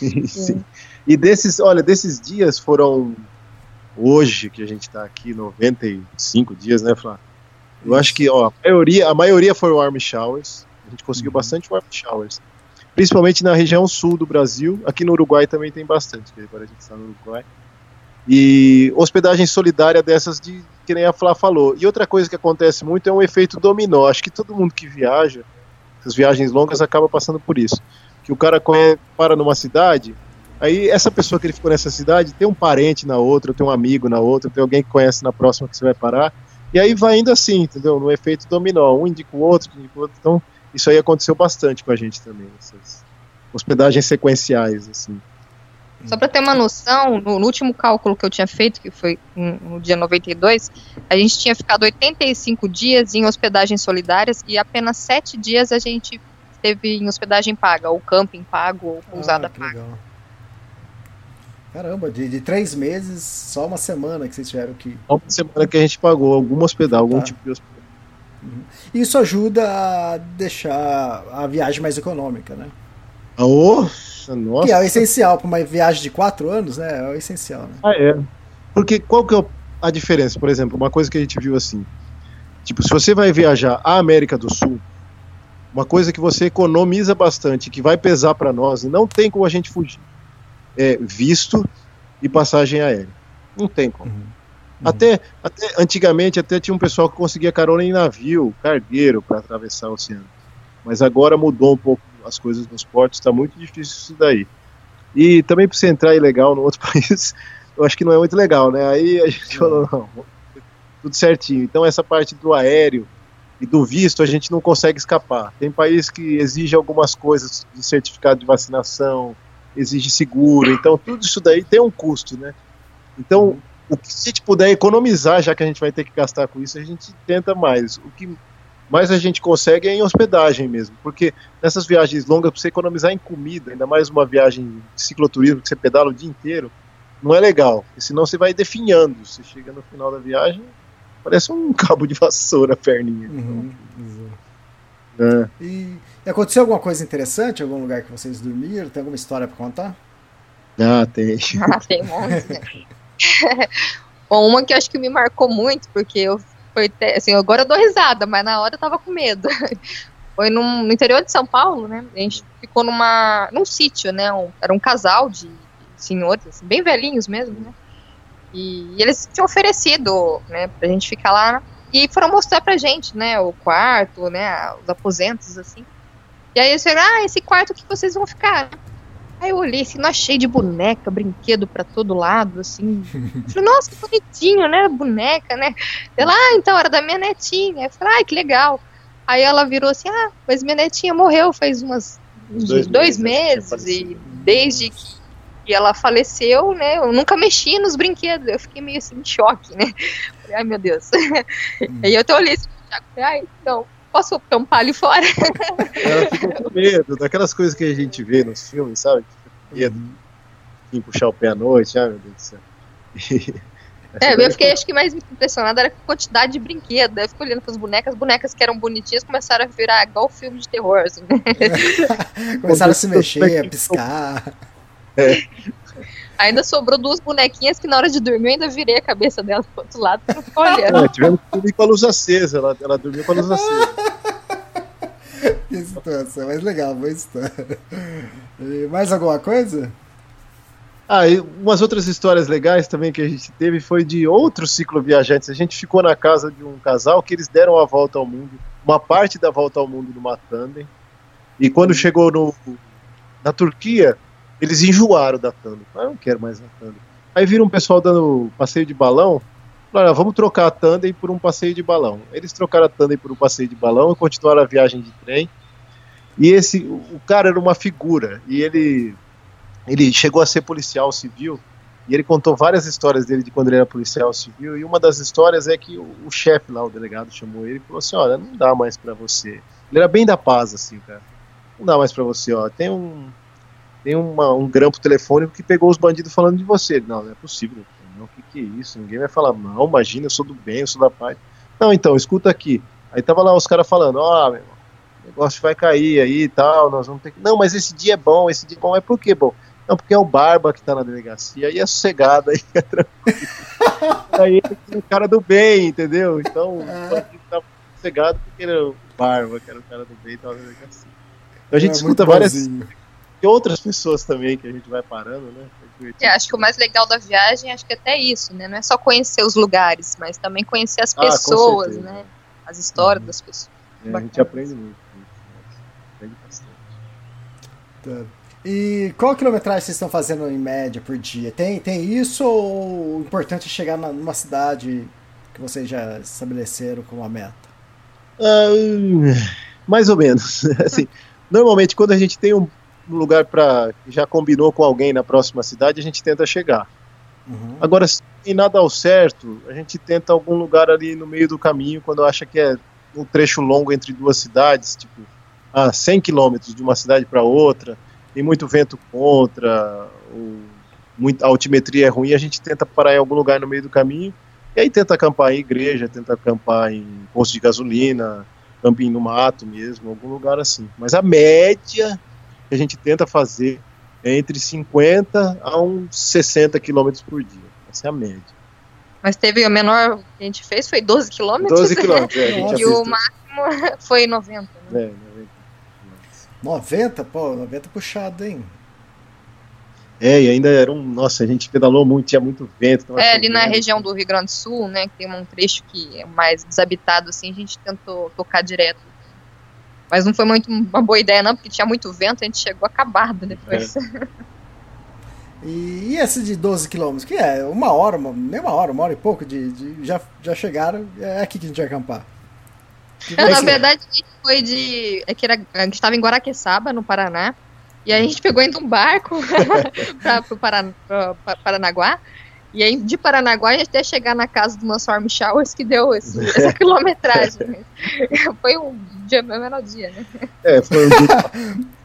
Sim. E desses, olha, desses dias foram hoje que a gente está aqui, 95 dias, né, Flá? Eu acho que ó, a, maioria, a maioria foi warm showers. A gente conseguiu uhum. bastante warm showers. Principalmente na região sul do Brasil. Aqui no Uruguai também tem bastante, porque agora a gente está no Uruguai. E hospedagem solidária dessas de que nem a Flá falou. E outra coisa que acontece muito é um efeito dominó. Acho que todo mundo que viaja, essas viagens longas, acaba passando por isso. Que o cara para numa cidade, aí essa pessoa que ele ficou nessa cidade tem um parente na outra, tem um amigo na outra, tem alguém que conhece na próxima que você vai parar. E aí vai indo assim, entendeu? No efeito dominó. Um indica o outro, indica o outro. Então, isso aí aconteceu bastante com a gente também. Essas hospedagens sequenciais, assim. Só para ter uma noção, no, último cálculo que eu tinha feito, que foi no, no dia 92, a gente tinha ficado 85 dias em hospedagens solidárias e apenas 7 dias a gente esteve em hospedagem paga, ou camping pago, ou pousada ah, paga. Legal. Caramba, de, de, três meses, só uma semana que vocês tiveram que. Só uma semana que a gente pagou algum hospedal, algum tá. tipo de hospedal. Uhum. Isso ajuda a deixar a viagem mais econômica, né? Oh, nossa. Que é o essencial para uma viagem de quatro anos, né? É o essencial, né? Ah, é. Porque qual que é a diferença? Por exemplo, uma coisa que a gente viu assim. Tipo, se você vai viajar à América do Sul, uma coisa que você economiza bastante, que vai pesar para nós, e não tem como a gente fugir, é visto e passagem aérea. Não tem como. Uhum. Uhum. Até, até antigamente até tinha um pessoal que conseguia carona em navio, cargueiro para atravessar o oceano. Mas agora mudou um pouco as coisas nos portos, está muito difícil isso daí. E também para você entrar ilegal no outro país, eu acho que não é muito legal, né? Aí a gente falou, não, tudo certinho. Então essa parte do aéreo e do visto a gente não consegue escapar. Tem país que exige algumas coisas de certificado de vacinação, exige seguro, então tudo isso daí tem um custo, né? Então, o que a gente puder economizar, já que a gente vai ter que gastar com isso, a gente tenta mais. O que mais a gente consegue é em hospedagem mesmo, porque nessas viagens longas, para você economizar em comida, ainda mais uma viagem de cicloturismo que você pedala o dia inteiro, não é legal, senão você vai definhando. Você chega no final da viagem, parece um cabo de vassoura a perninha. Uhum, é. E aconteceu alguma coisa interessante em algum lugar que vocês dormiram? Tem alguma história para contar? Ah, tem. Ah, tem um monte. Bom, uma que eu acho que me marcou muito, porque eu foi assim, agora eu dou risada, mas na hora eu tava com medo. Foi num, no interior de São Paulo, né? A gente ficou numa, num sítio, né? Um, era um casal de senhores, assim, bem velhinhos mesmo, né? E, e, eles tinham oferecido, né, pra gente ficar lá. E foram mostrar pra gente, né, o quarto, né, os aposentos, assim. E aí eles falaram, ah, esse quarto que vocês vão ficar. Aí eu olhei assim, nós cheio de boneca, brinquedo para todo lado, assim. Falei, nossa, que bonitinho, né? Boneca, né? Ela, ah, então era da minha netinha. Eu falei, ah, que legal. Aí ela virou assim, ah, mas minha netinha morreu faz umas, uns dois, dois meses, meses e desde que e ela faleceu, né? Eu nunca mexi nos brinquedos. Eu fiquei meio assim em choque, né? Falei, ai meu Deus. Hum. Aí eu até olhei assim, ai, então, posso tampar ali fora? Ela fica com medo daquelas coisas que a gente vê nos filmes, sabe? Medo. Uhum. puxar o pé à noite, ai meu Deus do céu. É, eu fiquei acho que mais impressionada era com a quantidade de brinquedos. Eu fico olhando para as bonecas, as bonecas que eram bonitinhas começaram a virar igual filme de terror. Assim. começaram a se mexer, a piscar. É. Ainda sobrou duas bonequinhas que na hora de dormir eu ainda virei a cabeça dela pro outro lado pra ficar olhando. É, tivemos que dormir com a luz acesa, ela, ela dormiu com a luz acesa. que situação, mas legal, boa história. E mais alguma coisa? Ah, e umas outras histórias legais também que a gente teve foi de outros cicloviajantes. A gente ficou na casa de um casal que eles deram a volta ao mundo, uma parte da volta ao mundo numa tandem. E quando chegou no, na Turquia, eles enjoaram da Tandem. Ah, não quero mais a Tandem. Aí viram um pessoal dando passeio de balão. Falaram, vamos trocar a Tandem por um passeio de balão. Eles trocaram a Tandem por um passeio de balão e continuaram a viagem de trem. E esse, o cara era uma figura. E ele, ele chegou a ser policial civil. E ele contou várias histórias dele de quando ele era policial civil. E uma das histórias é que o, o chefe lá, o delegado, chamou ele e falou assim: Olha, não dá mais para você. Ele era bem da paz, assim, cara. Não dá mais para você, ó. Tem um, tem uma, um grampo telefônico que pegou os bandidos falando de você. Não, não é possível. Não, o que, que é isso? Ninguém vai falar, não, imagina, eu sou do bem, eu sou da paz. Não, então, escuta aqui. Aí tava lá os caras falando, ó, oh, meu irmão, negócio vai cair aí e tal, nós vamos ter que. Não, mas esse dia é bom, esse dia é bom. É por que bom? Não, porque é o Barba que tá na delegacia, aí é sossegado, aí é tranquilo. aí é o cara do bem, entendeu? Então, É. o tava sossegado porque era o Barba, que era o cara do bem e tava na delegacia. Então a gente É escuta várias bonzinho. De outras pessoas também que a gente vai parando, né? É. É, acho que o mais legal da viagem, acho que até isso, né? Não é só conhecer os lugares, mas também conhecer as Ah, pessoas, né? As histórias Uhum. das pessoas. É, a gente aprende muito. Aprende bastante. Tá. E qual a quilometragem vocês estão fazendo em média por dia? Tem, tem isso ou o importante é chegar na- numa cidade que vocês já estabeleceram como a meta? Ah, mais ou menos. Assim, normalmente, quando a gente tem um um lugar para já combinou com alguém na próxima cidade, a gente tenta chegar. Uhum. Agora, se tem nada ao certo, a gente tenta algum lugar ali no meio do caminho, quando acha que é um trecho longo entre duas cidades, tipo, a 100 quilômetros de uma cidade para outra, tem muito vento contra, ou muita, a altimetria é ruim, a gente tenta parar em algum lugar no meio do caminho, e aí tenta acampar em igreja, tenta acampar em posto de gasolina, camping no mato mesmo, algum lugar assim. Mas a média que a gente tenta fazer é entre 50 a uns 60 quilômetros por dia. Essa é a média. Mas teve o menor que a gente fez, foi 12 quilômetros. 12 quilômetros, é. E o máximo foi 90. Né? É, né? 90? Pô, 90 puxado, hein? É, e ainda era um. Nossa, a gente pedalou muito, tinha muito vento. tava É, ali na região do Rio Grande do Sul, né, que tem um trecho que é mais desabitado, assim, a gente tentou tocar direto. Mas não foi muito uma boa ideia, não, porque tinha muito vento, a gente chegou acabado depois. E, e esse de 12 quilômetros, que é uma hora, uma, nem uma hora, uma hora e pouco, de, de- já, já chegaram, é aqui que a gente vai acampar. Não, na ser? verdade, a gente foi de. É que era, a gente estava em Guaraqueçaba, no Paraná. E aí a gente pegou ainda um barco para o Paran, pra- pra Paranaguá. E aí, de Paranaguá, a gente até chegar na casa do Mansform Showers, que deu esse- essa quilometragem. foi um dia, o menor dia, né? É, foi um dia.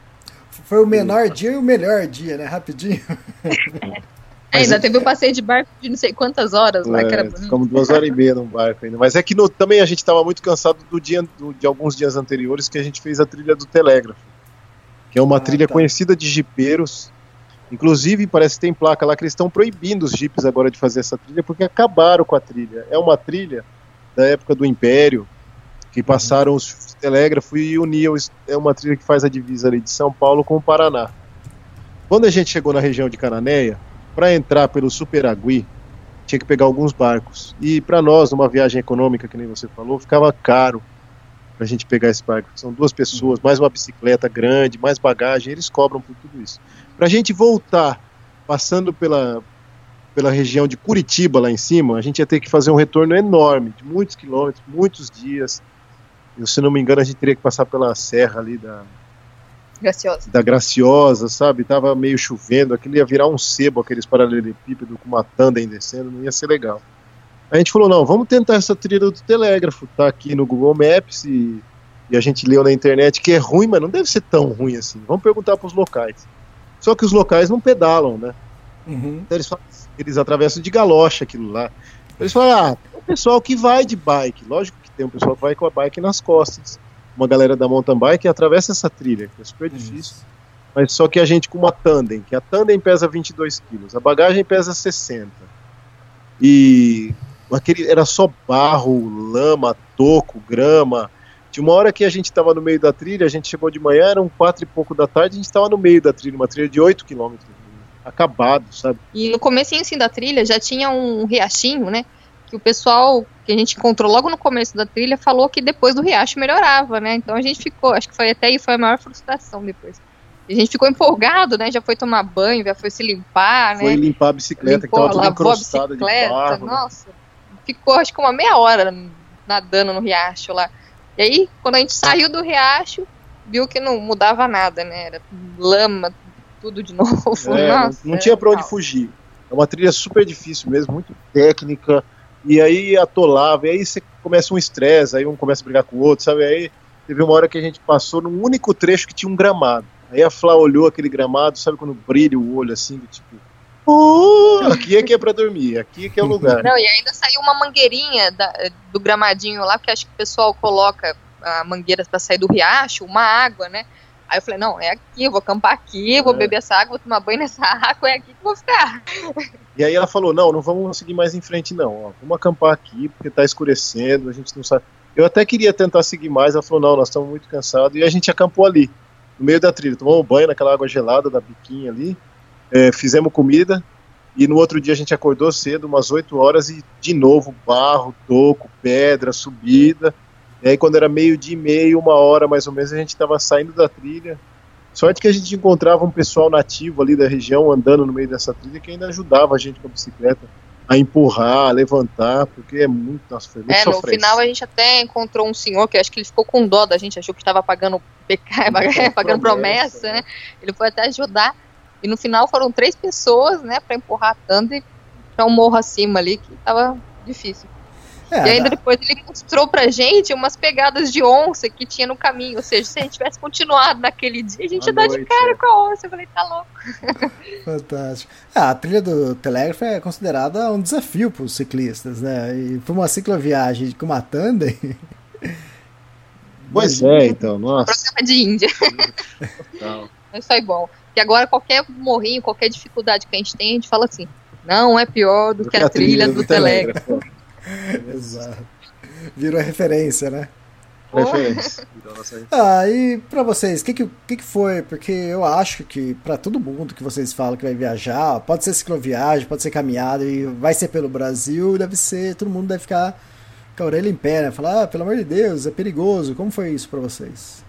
Foi o menor dia e o melhor dia, né? Rapidinho. É, ainda teve o passeio de barco de não sei quantas horas lá, que era É, ficamos duas horas e meia num barco ainda. Mas é que no- também a gente estava muito cansado do dia, do- de alguns dias anteriores que a gente fez a trilha do Telégrafo, que é uma Ah, trilha tá. conhecida de jipeiros. Inclusive, parece que tem placa lá que eles estão proibindo os jipes agora de fazer essa trilha porque acabaram com a trilha. É uma trilha da época do Império que passaram os telégrafos e uniam. É uma trilha que faz a divisa ali de São Paulo com o Paraná. Quando a gente chegou na região de Cananéia, para entrar pelo Superagui, tinha que pegar alguns barcos. E para nós, numa viagem econômica, que nem você falou, ficava caro para a gente pegar esse barco. São duas pessoas, mais uma bicicleta grande, mais bagagem, eles cobram por tudo isso. Para a gente voltar, passando pela, pela região de Curitiba lá em cima, a gente ia ter que fazer um retorno enorme, de muitos quilômetros, muitos dias. Eu, se não me engano, a gente teria que passar pela serra ali da, Graciosa. da Graciosa, sabe? Tava meio chovendo, aquilo ia virar um sebo, aqueles paralelepípedos com uma tandem descendo, não ia ser legal. A gente falou, não, vamos tentar essa trilha do telégrafo, tá aqui no Google Maps e, e a gente leu na internet que é ruim, mas não deve ser tão ruim assim. Vamos perguntar para os locais. Só que os locais não pedalam, né? Uhum. Então eles, falam- eles atravessam de galocha aquilo lá. Eles falam, ah, tem um pessoal que vai de bike. Lógico tem um pessoal que vai com a bike nas costas. Uma galera da mountain bike atravessa essa trilha, que é super difícil. Mas só que a gente com uma tandem, que a tandem pesa 22 quilos, a bagagem pesa 60. E aquele era só barro, lama, toco, grama. Tinha uma hora que a gente estava no meio da trilha, a gente chegou de manhã, eram quatro e pouco da tarde, a gente estava no meio da trilha, uma trilha de 8 quilômetros, acabado, sabe? E no comecinho assim da trilha já tinha um riachinho, né? Que o pessoal que a gente encontrou logo no começo da trilha falou que depois do riacho melhorava, né? Então a gente ficou, acho que foi até aí foi a maior frustração depois. A gente ficou empolgado, né? Já foi tomar banho, já foi se limpar, Foi né? limpar a bicicleta, Limpou, que tava tudo lavou a encrostada de barro. né? nossa. Ficou acho que uma meia hora nadando no riacho lá. E aí, quando a gente saiu do riacho, viu que não mudava nada, né? Era lama, tudo de novo. É, não- Nossa, não tinha pra onde fugir. É uma trilha super difícil mesmo, muito técnica. E aí atolava, e aí você começa um estresse, aí um começa a brigar com o outro, sabe? Aí teve uma hora que a gente passou num único trecho que tinha um gramado. Aí a Flá olhou aquele gramado, sabe quando brilha o olho assim, tipo, "Oh, aqui é que é pra dormir, aqui é que é o lugar. Não, e ainda saiu uma mangueirinha da- do gramadinho lá, que acho que o pessoal coloca a mangueira para sair do riacho, uma água, né? Aí eu falei, não, é aqui, eu vou acampar aqui, vou É. beber essa água, vou tomar banho nessa água, é aqui que eu vou ficar. E aí ela falou, não, não vamos seguir mais em frente não, ó, vamos acampar aqui, porque tá escurecendo, a gente não sabe. Eu até queria tentar seguir mais, ela falou, não, nós estamos muito cansados, e a gente acampou ali, no meio da trilha, tomamos banho naquela água gelada da biquinha ali, é, fizemos comida, e no outro dia a gente acordou cedo, umas 8 horas, e de novo barro, toco, pedra, subida, e aí quando era meio dia e meio, uma hora mais ou menos, a gente estava saindo da trilha, Sorte que a gente encontrava um pessoal nativo ali da região andando no meio dessa trilha que ainda ajudava a gente com a bicicleta a empurrar, a levantar, porque é muito, nossa, foi muito É, no sofrência. final a gente até encontrou um senhor que acho que ele ficou com dó da gente, achou que estava pagando pecado, pagando promessa, promessa, né? Ele foi até ajudar. E no final foram três pessoas, né, para empurrar a e pra um morro acima ali que tava difícil. É, e ainda dá- depois ele mostrou pra gente umas pegadas de onça que tinha no caminho. Ou seja, se a gente tivesse continuado naquele dia, a gente ia dar de cara é. com a onça. Eu falei, tá louco. Fantástico. Ah, a trilha do Telégrafo é considerada um desafio para os ciclistas, né? E para uma cicloviagem com uma tandem. Pois é, então, nossa. Programa de Índia. Mas foi bom. E agora qualquer morrinho, qualquer dificuldade que a gente tem, a gente fala assim, não é pior do, que, a trilha, do, telégrafo. Exato. Virou referência, né? Referência. Ah, e pra vocês, o que, que, que, foi? Porque eu acho que pra todo mundo que vocês falam que vai viajar, pode ser cicloviagem, pode ser caminhada e vai ser pelo Brasil, deve ser, todo mundo deve ficar com a orelha em pé, né? Falar, ah, pelo amor de Deus, é perigoso. Como foi isso pra vocês?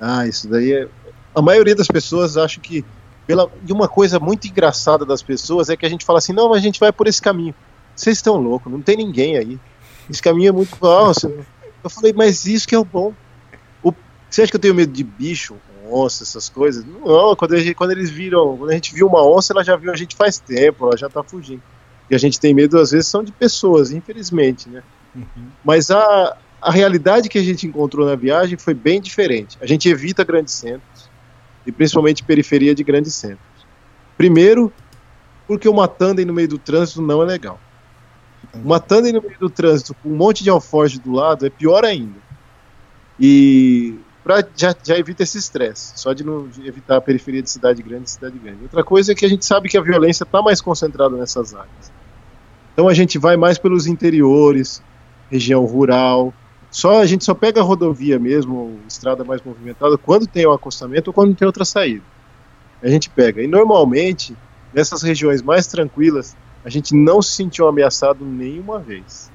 Ah, isso daí é. A maioria das pessoas acha que. Pela... E uma coisa muito engraçada das pessoas é que a gente fala assim: não, mas a gente vai por esse caminho. Vocês estão loucos, não tem ninguém aí. Esse caminho é muito. Nossa. Eu falei, mas isso que é o bom. O... Você acha que eu tenho medo de bicho, onça, essas coisas? Não, quando, gente- quando eles viram. Quando a gente viu uma onça, ela já viu a gente faz tempo, ela já tá fugindo. E a gente tem medo, às vezes, são de pessoas, infelizmente, né? Mas a, a realidade que a gente encontrou na viagem foi bem diferente. A gente evita grandes centros, e principalmente periferia de grandes centros. Primeiro, porque uma tandem no meio do trânsito não é legal. Uma tandem no meio do trânsito com um monte de alforge do lado é pior ainda. E pra, já, já evita esse estresse, só de não de evitar a periferia de cidade grande e cidade grande. Outra coisa é que a gente sabe que a violência está mais concentrada nessas áreas. Então a gente vai mais pelos interiores, região rural. Só a gente só pega a rodovia mesmo, estrada mais movimentada, quando tem o acostamento ou quando tem outra saída. A gente pega. E normalmente, nessas regiões mais tranquilas, a gente não se sentiu ameaçado nenhuma vez.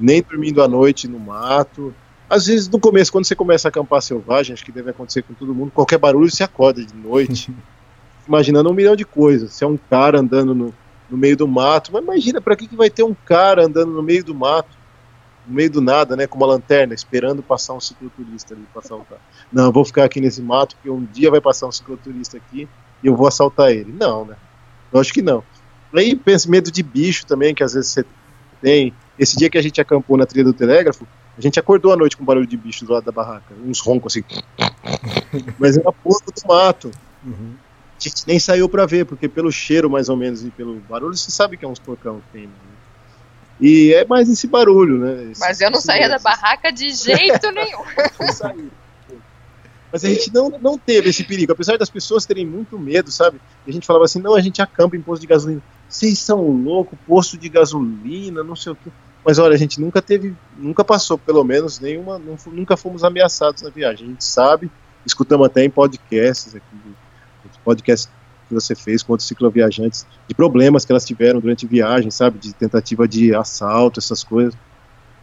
Nem dormindo à noite no mato. Às vezes, no começo, quando você começa a acampar selvagem, acho que deve acontecer com todo mundo, qualquer barulho você acorda de noite, imaginando um milhão de coisas. Se é um cara andando no, no meio do mato, mas imagina, para que, que vai ter um cara andando no meio do mato, no meio do nada, né, com uma lanterna, esperando passar um cicloturista ali para assaltar. Não, eu vou ficar aqui nesse mato, porque um dia vai passar um cicloturista aqui e eu vou assaltar ele. Não, né? Eu acho que não. Aí pensa medo de bicho também, que às vezes você tem. Esse dia que a gente acampou na trilha do telégrafo, a gente acordou à noite com barulho de bicho do lado da barraca, uns roncos assim. Mas era porco do mato. Uhum. A gente nem saiu pra ver, porque pelo cheiro mais ou menos e pelo barulho, você sabe que é uns porcão que tem. Né? E é mais esse barulho, né? Esse- Mas eu não saía da barraca de jeito nenhum. Mas a gente não, não teve esse perigo, apesar das pessoas terem muito medo, sabe? E a gente falava assim, não, a gente acampa em posto de gasolina. Vocês são loucos, posto de gasolina, não sei o quê. Mas olha, a gente nunca teve, nunca passou, pelo menos, nenhuma, não nunca fomos ameaçados na viagem. A gente sabe, escutamos até em podcasts aqui, podcasts que você fez com outros cicloviajantes, de problemas que elas tiveram durante viagem, sabe? De tentativa de assalto, essas coisas.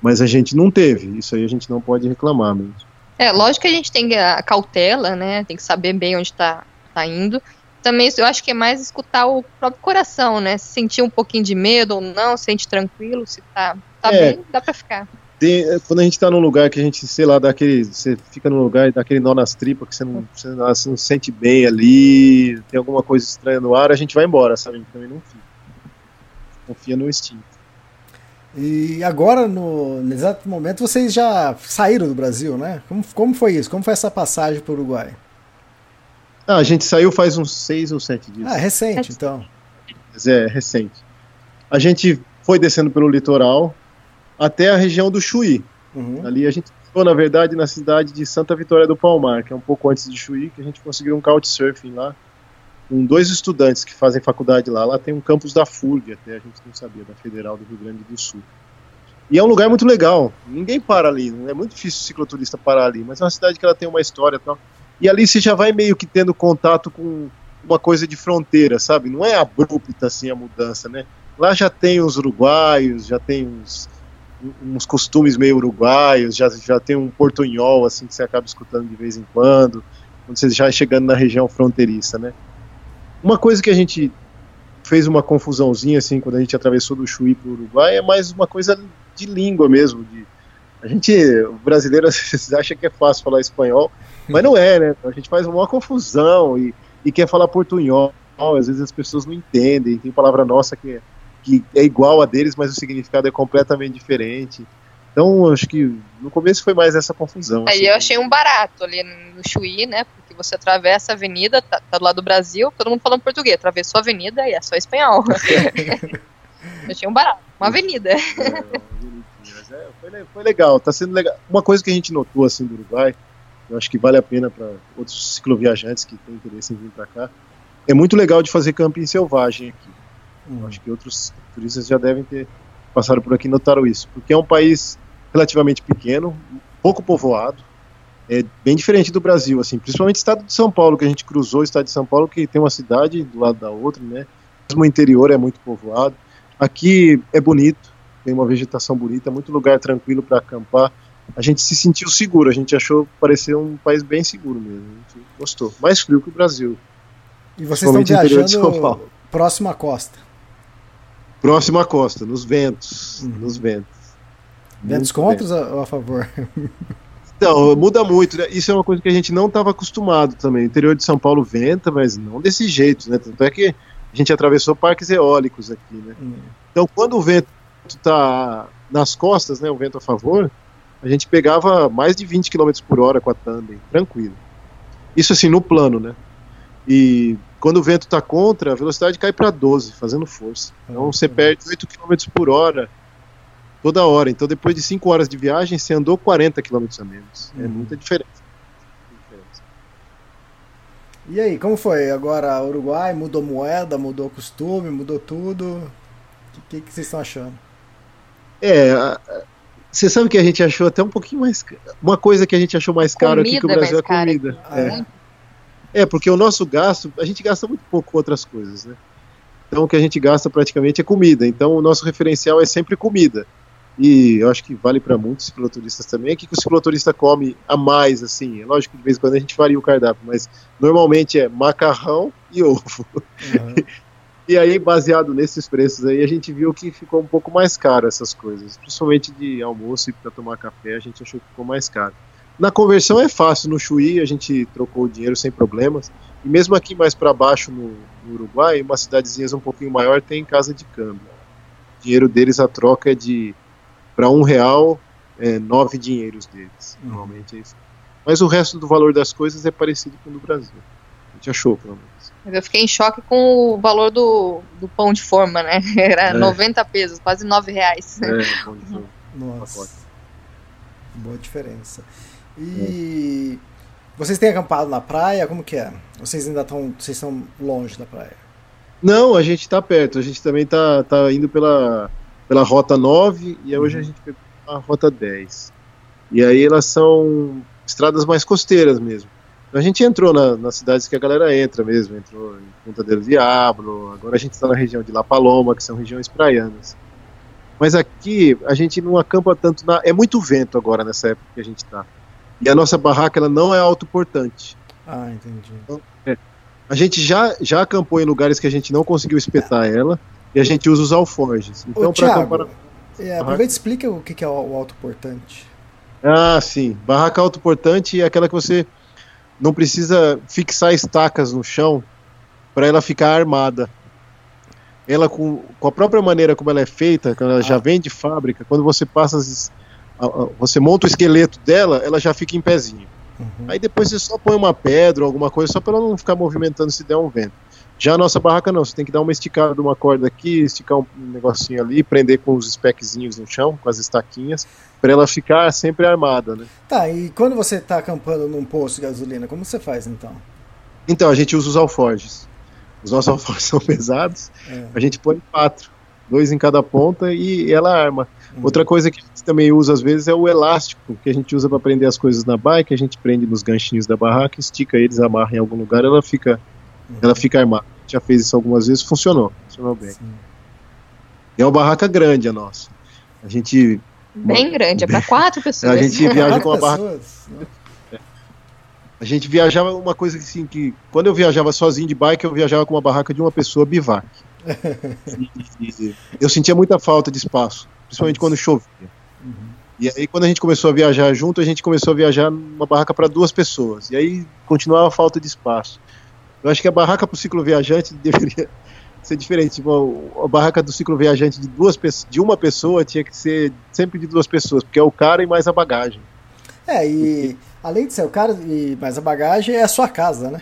Mas a gente não teve, isso aí a gente não pode reclamar mesmo. É, lógico que a gente tem a cautela, né? Tem que saber bem onde tá, tá indo. Também eu acho que é mais escutar o próprio coração, né? Se sentir um pouquinho de medo ou não, se sente tranquilo, se tá, tá É. bem, dá pra ficar. Tem- é, quando a gente tá num lugar que a gente, sei lá, dá aquele, você fica num lugar e dá aquele nó nas tripas que você não, você não, você não se sente bem ali, tem alguma coisa estranha no ar, a gente vai embora, sabe? A gente também não fica. Confia no instinto. E agora, no, no exato momento, vocês já saíram do Brasil, né? Como, como foi isso? Como foi essa passagem para o Uruguai? Ah, a gente saiu faz uns seis ou sete dias. Ah, recente, então. Mas é recente. A gente foi descendo pelo litoral até a região do Chuí. Uhum. Ali a gente começou, na verdade, na cidade de Santa Vitória do Palmar, que é um pouco antes de Chuí, que a gente conseguiu um couchsurfing lá, com dois estudantes que fazem faculdade lá. Lá tem um campus da FURG, até a gente não sabia, da Federal do Rio Grande do Sul. E é um lugar muito legal. Ninguém para ali, não é muito difícil o cicloturista parar ali, mas é uma cidade que ela tem uma história e tal. E ali você já vai meio que tendo contato com uma coisa de fronteira, sabe? Não é abrupta assim a mudança, né? Lá já tem os uruguaios, já tem uns, uns costumes meio uruguaios, já, já tem um portunhol assim que você acaba escutando de vez em quando, quando você já chegando na região fronteiriça, né? Uma coisa que a gente fez uma confusãozinha assim quando a gente atravessou do Chuí para o Uruguai é mais uma coisa de língua mesmo. De, a gente, o brasileiro, às vezes acha que é fácil falar espanhol, mas não é, né? A gente faz uma confusão e, e quer falar portunhol. Às vezes as pessoas não entendem. Tem palavra nossa que é, que é igual a deles, mas o significado é completamente diferente. Então, acho que no começo foi mais essa confusão. Aí assim. eu achei um barato ali no Chuí, né? Porque você atravessa a avenida, tá, tá, do lado do Brasil, todo mundo falando português. Atravessou a avenida e é só espanhol. eu achei um barato, uma avenida. É, é, foi, legal, tá sendo legal. Uma coisa que a gente notou assim do Uruguai, eu acho que vale a pena para outros cicloviajantes que têm interesse em vir para cá, é muito legal de fazer camping selvagem aqui. Hum. Acho que outros turistas já devem ter passado por aqui e notaram isso, porque é um país relativamente pequeno, pouco povoado, é bem diferente do Brasil, assim, principalmente o estado de São Paulo, que a gente cruzou o estado de São Paulo, que tem uma cidade do lado da outra, né? Mesmo o interior é muito povoado. Aqui é bonito, tem uma vegetação bonita, muito lugar tranquilo para acampar. A gente se sentiu seguro, a gente achou parecer um país bem seguro mesmo. A gente gostou. Mais frio que o Brasil. E vocês estão viajando próximo à costa? Próximo à costa, nos ventos. Uhum. Nos ventos. Ventos contra ou a favor? Então, muda muito. Né? Isso é uma coisa que a gente não estava acostumado também. O interior de São Paulo venta, mas não desse jeito, né? Tanto é que a gente atravessou parques eólicos aqui, né? Uhum. Então, quando o vento está nas costas, né, o vento a favor, a gente pegava mais de 20 km por hora com a tandem, tranquilo. Isso assim, no plano, né? E quando o vento está contra, a velocidade cai para 12, fazendo força. Então você perde 8 km por hora toda hora. Então depois de 5 horas de viagem, você andou 40 km a menos. É uhum. muita diferença. E aí, como foi? Agora Uruguai mudou moeda, mudou costume, mudou tudo. O que, que vocês estão achando? É, você sabe que a gente achou até um pouquinho mais. Uma coisa que a gente achou mais caro aqui que o Brasil é comida. É. é. É, porque o nosso gasto, a gente gasta muito pouco com outras coisas, né? Então o que a gente gasta praticamente é comida. Então o nosso referencial é sempre comida. E eu acho que vale para muitos cicloturistas também. O que, que o cicloturista come a mais, assim? É lógico que de vez em quando a gente varia o cardápio, mas normalmente é macarrão e ovo. Uhum. e aí, baseado nesses preços aí, a gente viu que ficou um pouco mais caro essas coisas. Principalmente de almoço e para tomar café, a gente achou que ficou mais caro. Na conversão é fácil, no Chuí a gente trocou o dinheiro sem problemas. E mesmo aqui mais para baixo no, no, Uruguai, uma cidadezinha um pouquinho maior tem casa de câmbio. O dinheiro deles a troca é de para um real é, nove dinheiros deles. Uhum. Normalmente é isso. Mas o resto do valor das coisas é parecido com o do Brasil. A gente achou, pelo menos. Eu fiquei em choque com o valor do, do pão de forma, né? Era é. 90 pesos, quase 9 reais. É, pão de forma. Nossa. Boa diferença. E vocês têm acampado na praia? Como que é? Vocês ainda estão, vocês estão longe da praia? Não, a gente está perto. A gente também está tá indo pela, pela rota 9 e hoje uhum. a gente pegou a rota 10. E aí elas são estradas mais costeiras mesmo. A gente entrou na, nas cidades que a galera entra mesmo, entrou em Punta del Diablo, agora a gente está na região de La Paloma, que são regiões praianas. Mas aqui a gente não acampa tanto na. É muito vento agora nessa época que a gente está. E a nossa barraca ela não é autoportante. Ah, entendi. Então, é, a gente já, já acampou em lugares que a gente não conseguiu espetar ela e a gente usa os alforjes. Então, para acampar. É, aproveita e explica o que é o autoportante. Ah, sim. Barraca autoportante é aquela que você não precisa fixar estacas no chão para ela ficar armada. Ela, com, com a própria maneira como ela é feita, ela ah. já vem de fábrica, quando você passa as, você monta o esqueleto dela, ela já fica em pezinho. Uhum. Aí depois você só põe uma pedra ou alguma coisa só para ela não ficar movimentando se der um vento. Já a nossa barraca não, você tem que dar uma esticada de uma corda aqui, esticar um negocinho ali, prender com os speczinhos no chão, com as estaquinhas, para ela ficar sempre armada, né? Tá, e quando você tá acampando num posto de gasolina, como você faz então? Então, a gente usa os alforjes. Os nossos alforjes são pesados, É. a gente põe quatro, dois em cada ponta e ela arma. Uhum. Outra coisa que a gente também usa às vezes é o elástico, que a gente usa para prender as coisas na bike, a gente prende nos ganchinhos da barraca, estica eles, amarra em algum lugar, ela fica, ela fica armada. A gente já fez isso algumas vezes, funcionou, funcionou bem. Sim. E é uma barraca grande a nossa. A gente, Bem grande, é pra quatro pessoas. a gente viaja com uma barraca pessoas? A gente viajava uma coisa que, assim, que quando eu viajava sozinho de bike, eu viajava com uma barraca de uma pessoa bivac. Eu sentia muita falta de espaço, principalmente quando chovia. E aí, quando a gente começou a viajar junto, a gente começou a viajar numa barraca para duas pessoas. E aí continuava a falta de espaço. Eu acho que a barraca para o cicloviajante deveria ser diferente. Tipo, a barraca do cicloviajante de duas de uma pessoa tinha que ser sempre de duas pessoas, porque é o cara e mais a bagagem. É, e além de ser o cara e mais a bagagem, é a sua casa, né?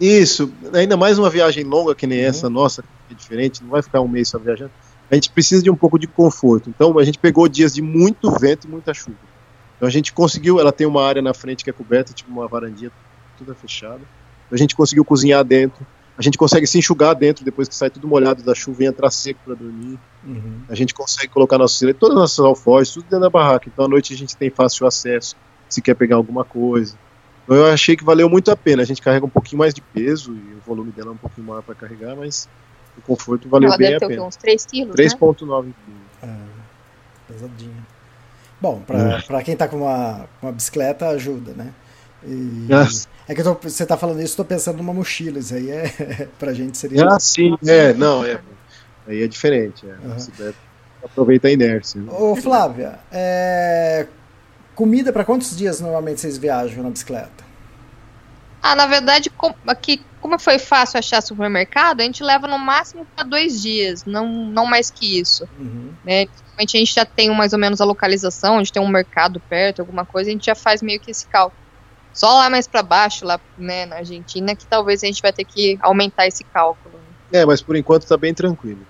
Isso, ainda mais uma viagem longa que nem essa nossa, que é diferente, não vai ficar um mês só viajando. A gente precisa de um pouco de conforto. Então a gente pegou dias de muito vento e muita chuva. Então a gente conseguiu, ela tem uma área na frente que é coberta, tipo uma varandinha toda fechada. A gente conseguiu cozinhar dentro. A gente consegue se enxugar dentro depois que sai tudo molhado da chuva e entrar seco para dormir. Uhum. A gente consegue colocar nossos todas as nossas alforjes, tudo dentro da barraca. Então à noite a gente tem fácil acesso, se quer pegar alguma coisa. Então eu achei que valeu muito a pena. A gente carrega um pouquinho mais de peso e o volume dela é um pouquinho maior para carregar, mas o conforto valeu Ela bem deve a pena. uns 3 quilos, né? 3,9 quilos. É, pesadinho. Bom, pra, pra quem tá com uma, com uma bicicleta, ajuda, né? E- é que tô- você tá falando isso, tô pensando numa mochila. Isso aí é. pra gente seria. Ah, sim, é, não, é. Aí é diferente. É. Uhum. Você deve aproveitar a inércia. né? Ô, Flávia, é, comida pra quantos dias normalmente vocês viajam na bicicleta? Ah, na verdade, com- aqui, como foi fácil achar supermercado, a gente leva no máximo para dois dias, não, não mais que isso. Uhum. Né? Principalmente a gente já tem mais ou menos a localização, a gente tem um mercado perto, alguma coisa, a gente já faz meio que esse cálculo. Só lá mais para baixo, lá né, na Argentina, que talvez a gente vai ter que aumentar esse cálculo. É, mas por enquanto tá bem tranquilo.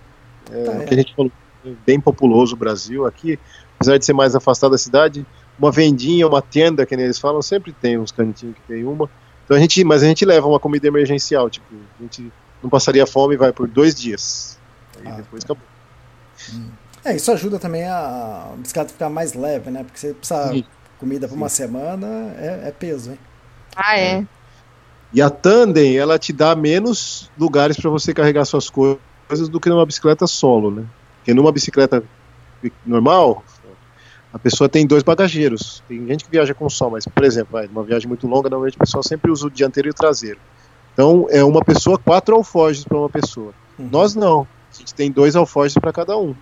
É, Tá, o é. que a gente falou, é bem populoso o Brasil aqui, apesar de ser mais afastado da cidade, uma vendinha, uma tenda, que nem eles falam, sempre tem uns cantinhos que tem uma. Então a gente, mas a gente leva uma comida emergencial, tipo, a gente não passaria fome e vai por dois dias. Aí Ah, depois tá. acabou. É, isso ajuda também a, a bicicleta ficar mais leve, né? Porque você precisa Sim. Comida pra uma semana, é, é peso, hein? Ah, é. E a tandem, ela te dá menos lugares para você carregar suas coisas do que numa bicicleta solo, né? Porque numa bicicleta normal, a pessoa tem dois bagageiros. Tem gente que viaja com só, mas, por exemplo, vai, numa viagem muito longa, normalmente o pessoal sempre usa o dianteiro e o traseiro. Então, é uma pessoa, quatro alforjes para uma pessoa. Uhum. Nós não. A gente tem dois alforjes para cada um.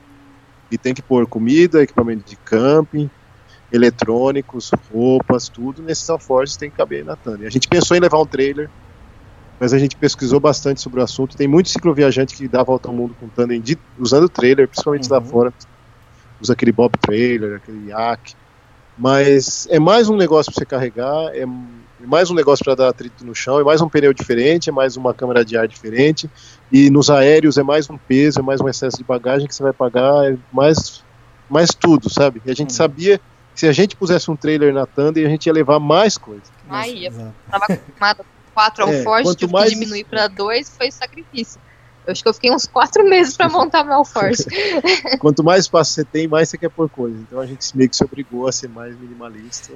E tem que pôr comida, equipamento de camping, eletrônicos, roupas, tudo nesses alforjes tem que caber na tandem. A gente pensou em levar um trailer, mas a gente pesquisou bastante sobre o assunto. Tem muito cicloviajante que dá a volta ao mundo com tandem de, usando trailer, principalmente lá Uhum. fora. Usa aquele bob trailer, aquele yak. Mas é mais um negócio para você carregar, é é mais um negócio para dar atrito no chão, é mais um pneu diferente, é mais uma câmera de ar diferente. E nos aéreos é mais um peso, é mais um excesso de bagagem que você vai pagar, é mais, mais tudo, sabe? E a gente Uhum. sabia se a gente pusesse um trailer na tandem, a gente ia levar mais coisa. Aí, eu Exato. tava acostumada com quatro É, alforjes, quanto tive mais- que diminuir para dois, foi sacrifício. Eu acho que eu fiquei uns quatro meses para montar meu alforje. Quanto mais espaço você tem, mais você quer pôr coisa. Então a gente meio que se obrigou a ser mais minimalista.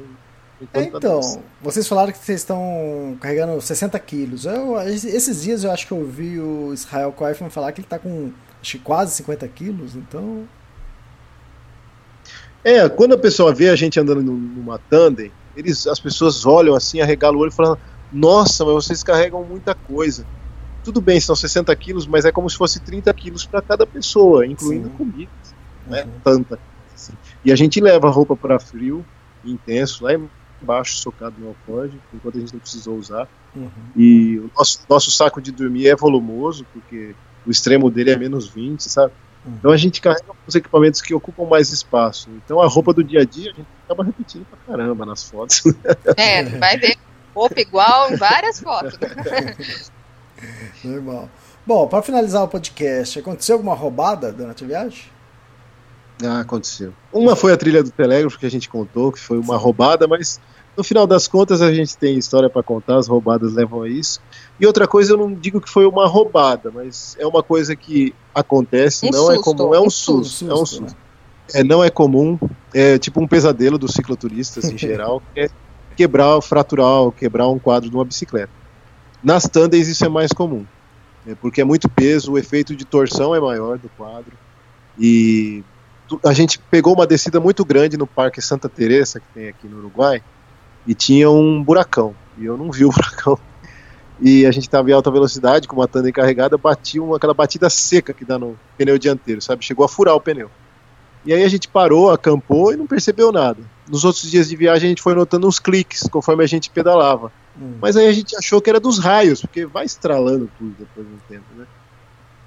É. Então, vocês falaram que vocês estão carregando 60 quilos. Eu, esses dias eu acho que eu ouvi o Israel Koifman falar que ele tá com acho que quase 50 quilos, então. É, quando a pessoa vê a gente andando num- numa tandem, eles, as pessoas olham assim, arregalam o olho e falam: Nossa, mas vocês carregam muita coisa. Tudo bem, são 60 quilos, mas é como se fosse 30 quilos para cada pessoa, incluindo Sim. comida. Não é Uhum. tanta. assim. E a gente leva roupa para frio intenso, lá embaixo, socado no alforje, enquanto a gente não precisou usar. Uhum. E o nosso, nosso saco de dormir é volumoso, porque o extremo dele é menos 20, sabe? Uhum. Então a gente carrega os equipamentos que ocupam mais espaço. Então a roupa do dia a dia a gente acaba repetindo pra caramba nas fotos. É, vai ver roupa igual em várias fotos. Normal. Bom, para finalizar o podcast, aconteceu alguma roubada durante a viagem? Ah, aconteceu. Uma foi a trilha do telégrafo que a gente contou, que foi uma roubada, mas no final das contas a gente tem história para contar, as roubadas levam a isso. E outra coisa, eu não digo que foi uma roubada, mas é uma coisa que acontece, Um não é susto, comum, é um um susto, é um susto, susto. É, não é comum, é tipo um pesadelo dos cicloturistas em geral, que é quebrar, fraturar, quebrar um quadro de uma bicicleta. Nas tandems isso é mais comum, né, porque é muito peso, o efeito de torção é maior do quadro. E a gente pegou uma descida muito grande no Parque Santa Teresa, que tem aqui no Uruguai, e tinha um buracão. E eu não vi o buracão. E a gente estava em alta velocidade, com uma tandem carregada, batia uma, aquela batida seca que dá no pneu dianteiro, sabe? Chegou a furar o pneu. E aí a gente parou, acampou e não percebeu nada. Nos outros dias de viagem a gente foi notando uns cliques conforme a gente pedalava. Hum. Mas aí a gente achou que era dos raios, porque vai estralando tudo depois de um tempo, né?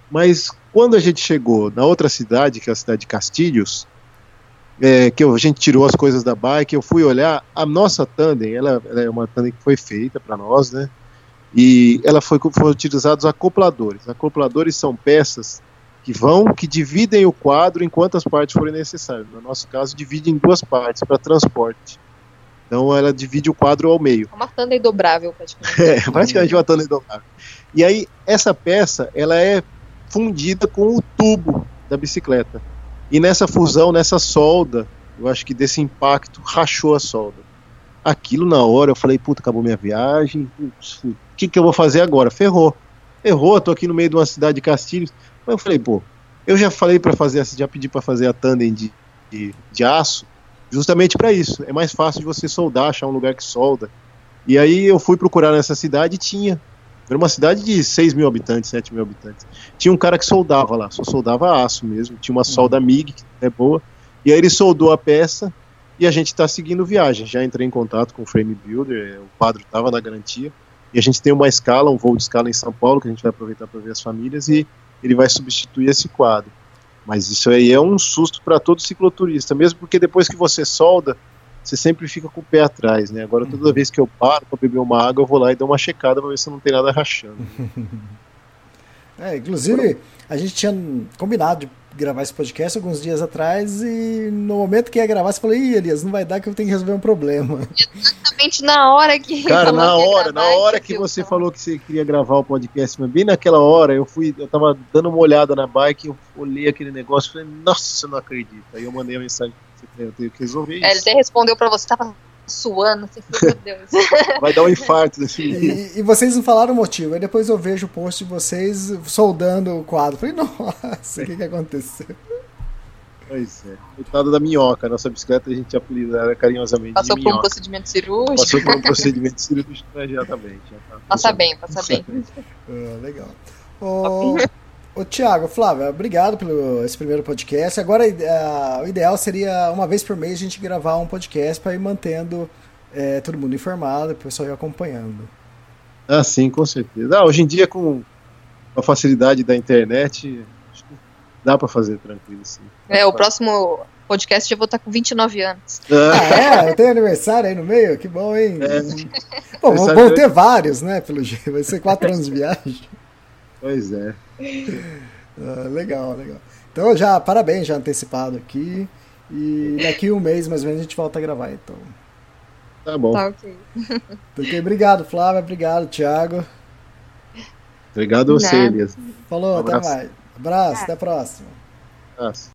Mas quando a gente chegou na outra cidade, que é a cidade de Castilhos, é, que a gente tirou as coisas da bike, eu fui olhar, a nossa tandem, ela, ela é uma tandem que foi feita para nós, né? E ela foi foram utilizados acopladores. Acopladores são peças que vão, que dividem o quadro em quantas partes forem necessárias. No nosso caso, divide em duas partes para transporte. Então ela divide o quadro ao meio. Uma tandem dobrável, praticamente. É, praticamente uma tandem dobrável. E aí, essa peça, ela é fundida com o tubo da bicicleta. E nessa fusão, nessa solda, eu acho que desse impacto, rachou a solda. Aquilo na hora, eu falei, puta, acabou minha viagem, o que, que eu vou fazer agora? Ferrou. Eu tô aqui no meio de uma cidade de Castilhos. Mas eu falei, pô, eu já falei para fazer, já pedi para fazer a tandem de, de, de aço, justamente para isso. É mais fácil de você soldar, achar um lugar que solda. E aí eu fui procurar nessa cidade e tinha. Era uma cidade de 6 mil habitantes, 7 mil habitantes. Tinha um cara que soldava lá, só soldava aço mesmo. Tinha uma solda MIG, que é boa. E aí ele soldou a peça e a gente está seguindo viagem. Já entrei em contato com o Frame Builder, o quadro estava na garantia. E a gente tem uma escala, um voo de escala em São Paulo, que a gente vai aproveitar para ver as famílias, e ele vai substituir esse quadro. Mas isso aí é um susto para todo cicloturista, mesmo porque depois que você solda, você sempre fica com o pé atrás, né? Agora toda vez que eu paro para beber uma água, eu vou lá e dou uma checada para ver se não tem nada rachando. É, inclusive, a gente tinha combinado de gravar esse podcast alguns dias atrás e no momento que ia gravar, você falou, ih, Elias, não vai dar que eu tenho que resolver um problema. Exatamente na hora que. Cara, falou na que hora, na hora que filme. você falou que você queria gravar o podcast, mas bem naquela hora, eu fui, eu tava dando uma olhada na bike, eu olhei aquele negócio e falei, nossa, eu não acredito. Aí eu mandei a mensagem pra você, eu tenho que resolver É, ele isso. até respondeu pra você, tava suando, você falou, meu Deus. Vai dar um infarto menino. E, e vocês não falaram o motivo. Aí depois eu vejo o post de vocês soldando o quadro. Falei, nossa, o que, que aconteceu? Pois é. Coitado da minhoca, nossa bicicleta a gente apelida ela carinhosamente Passou de por um procedimento cirúrgico. Passou por um procedimento cirúrgico, mas já tá bem. Já tá Passa bem, passa bem. Ah, legal. Ô Tiago, Flávia, obrigado pelo esse primeiro podcast. Agora, ah, o ideal seria, uma vez por mês, a gente gravar um podcast para ir mantendo eh, todo mundo informado, o pessoal ir acompanhando. Ah, sim, com certeza. Ah, hoje em dia, com a facilidade da internet, acho que dá pra fazer tranquilo, sim. É, o próximo podcast eu vou estar com 29 anos. Ah, é? Eu tenho aniversário aí no meio? Que bom, hein? Bom, vão, ter vários, né? Pelo jeito. Vai ser quatro anos de viagem. Pois é. Ah, legal, legal. Então, já, parabéns, já antecipado aqui. E daqui um mês, mais ou menos, a gente volta a gravar, então. Tá bom. Tá ok. Ok, obrigado, Flávia. Obrigado, Thiago. Obrigado a você. Elias. Falou, Um até mais. Abraço, até a próxima. Abraço.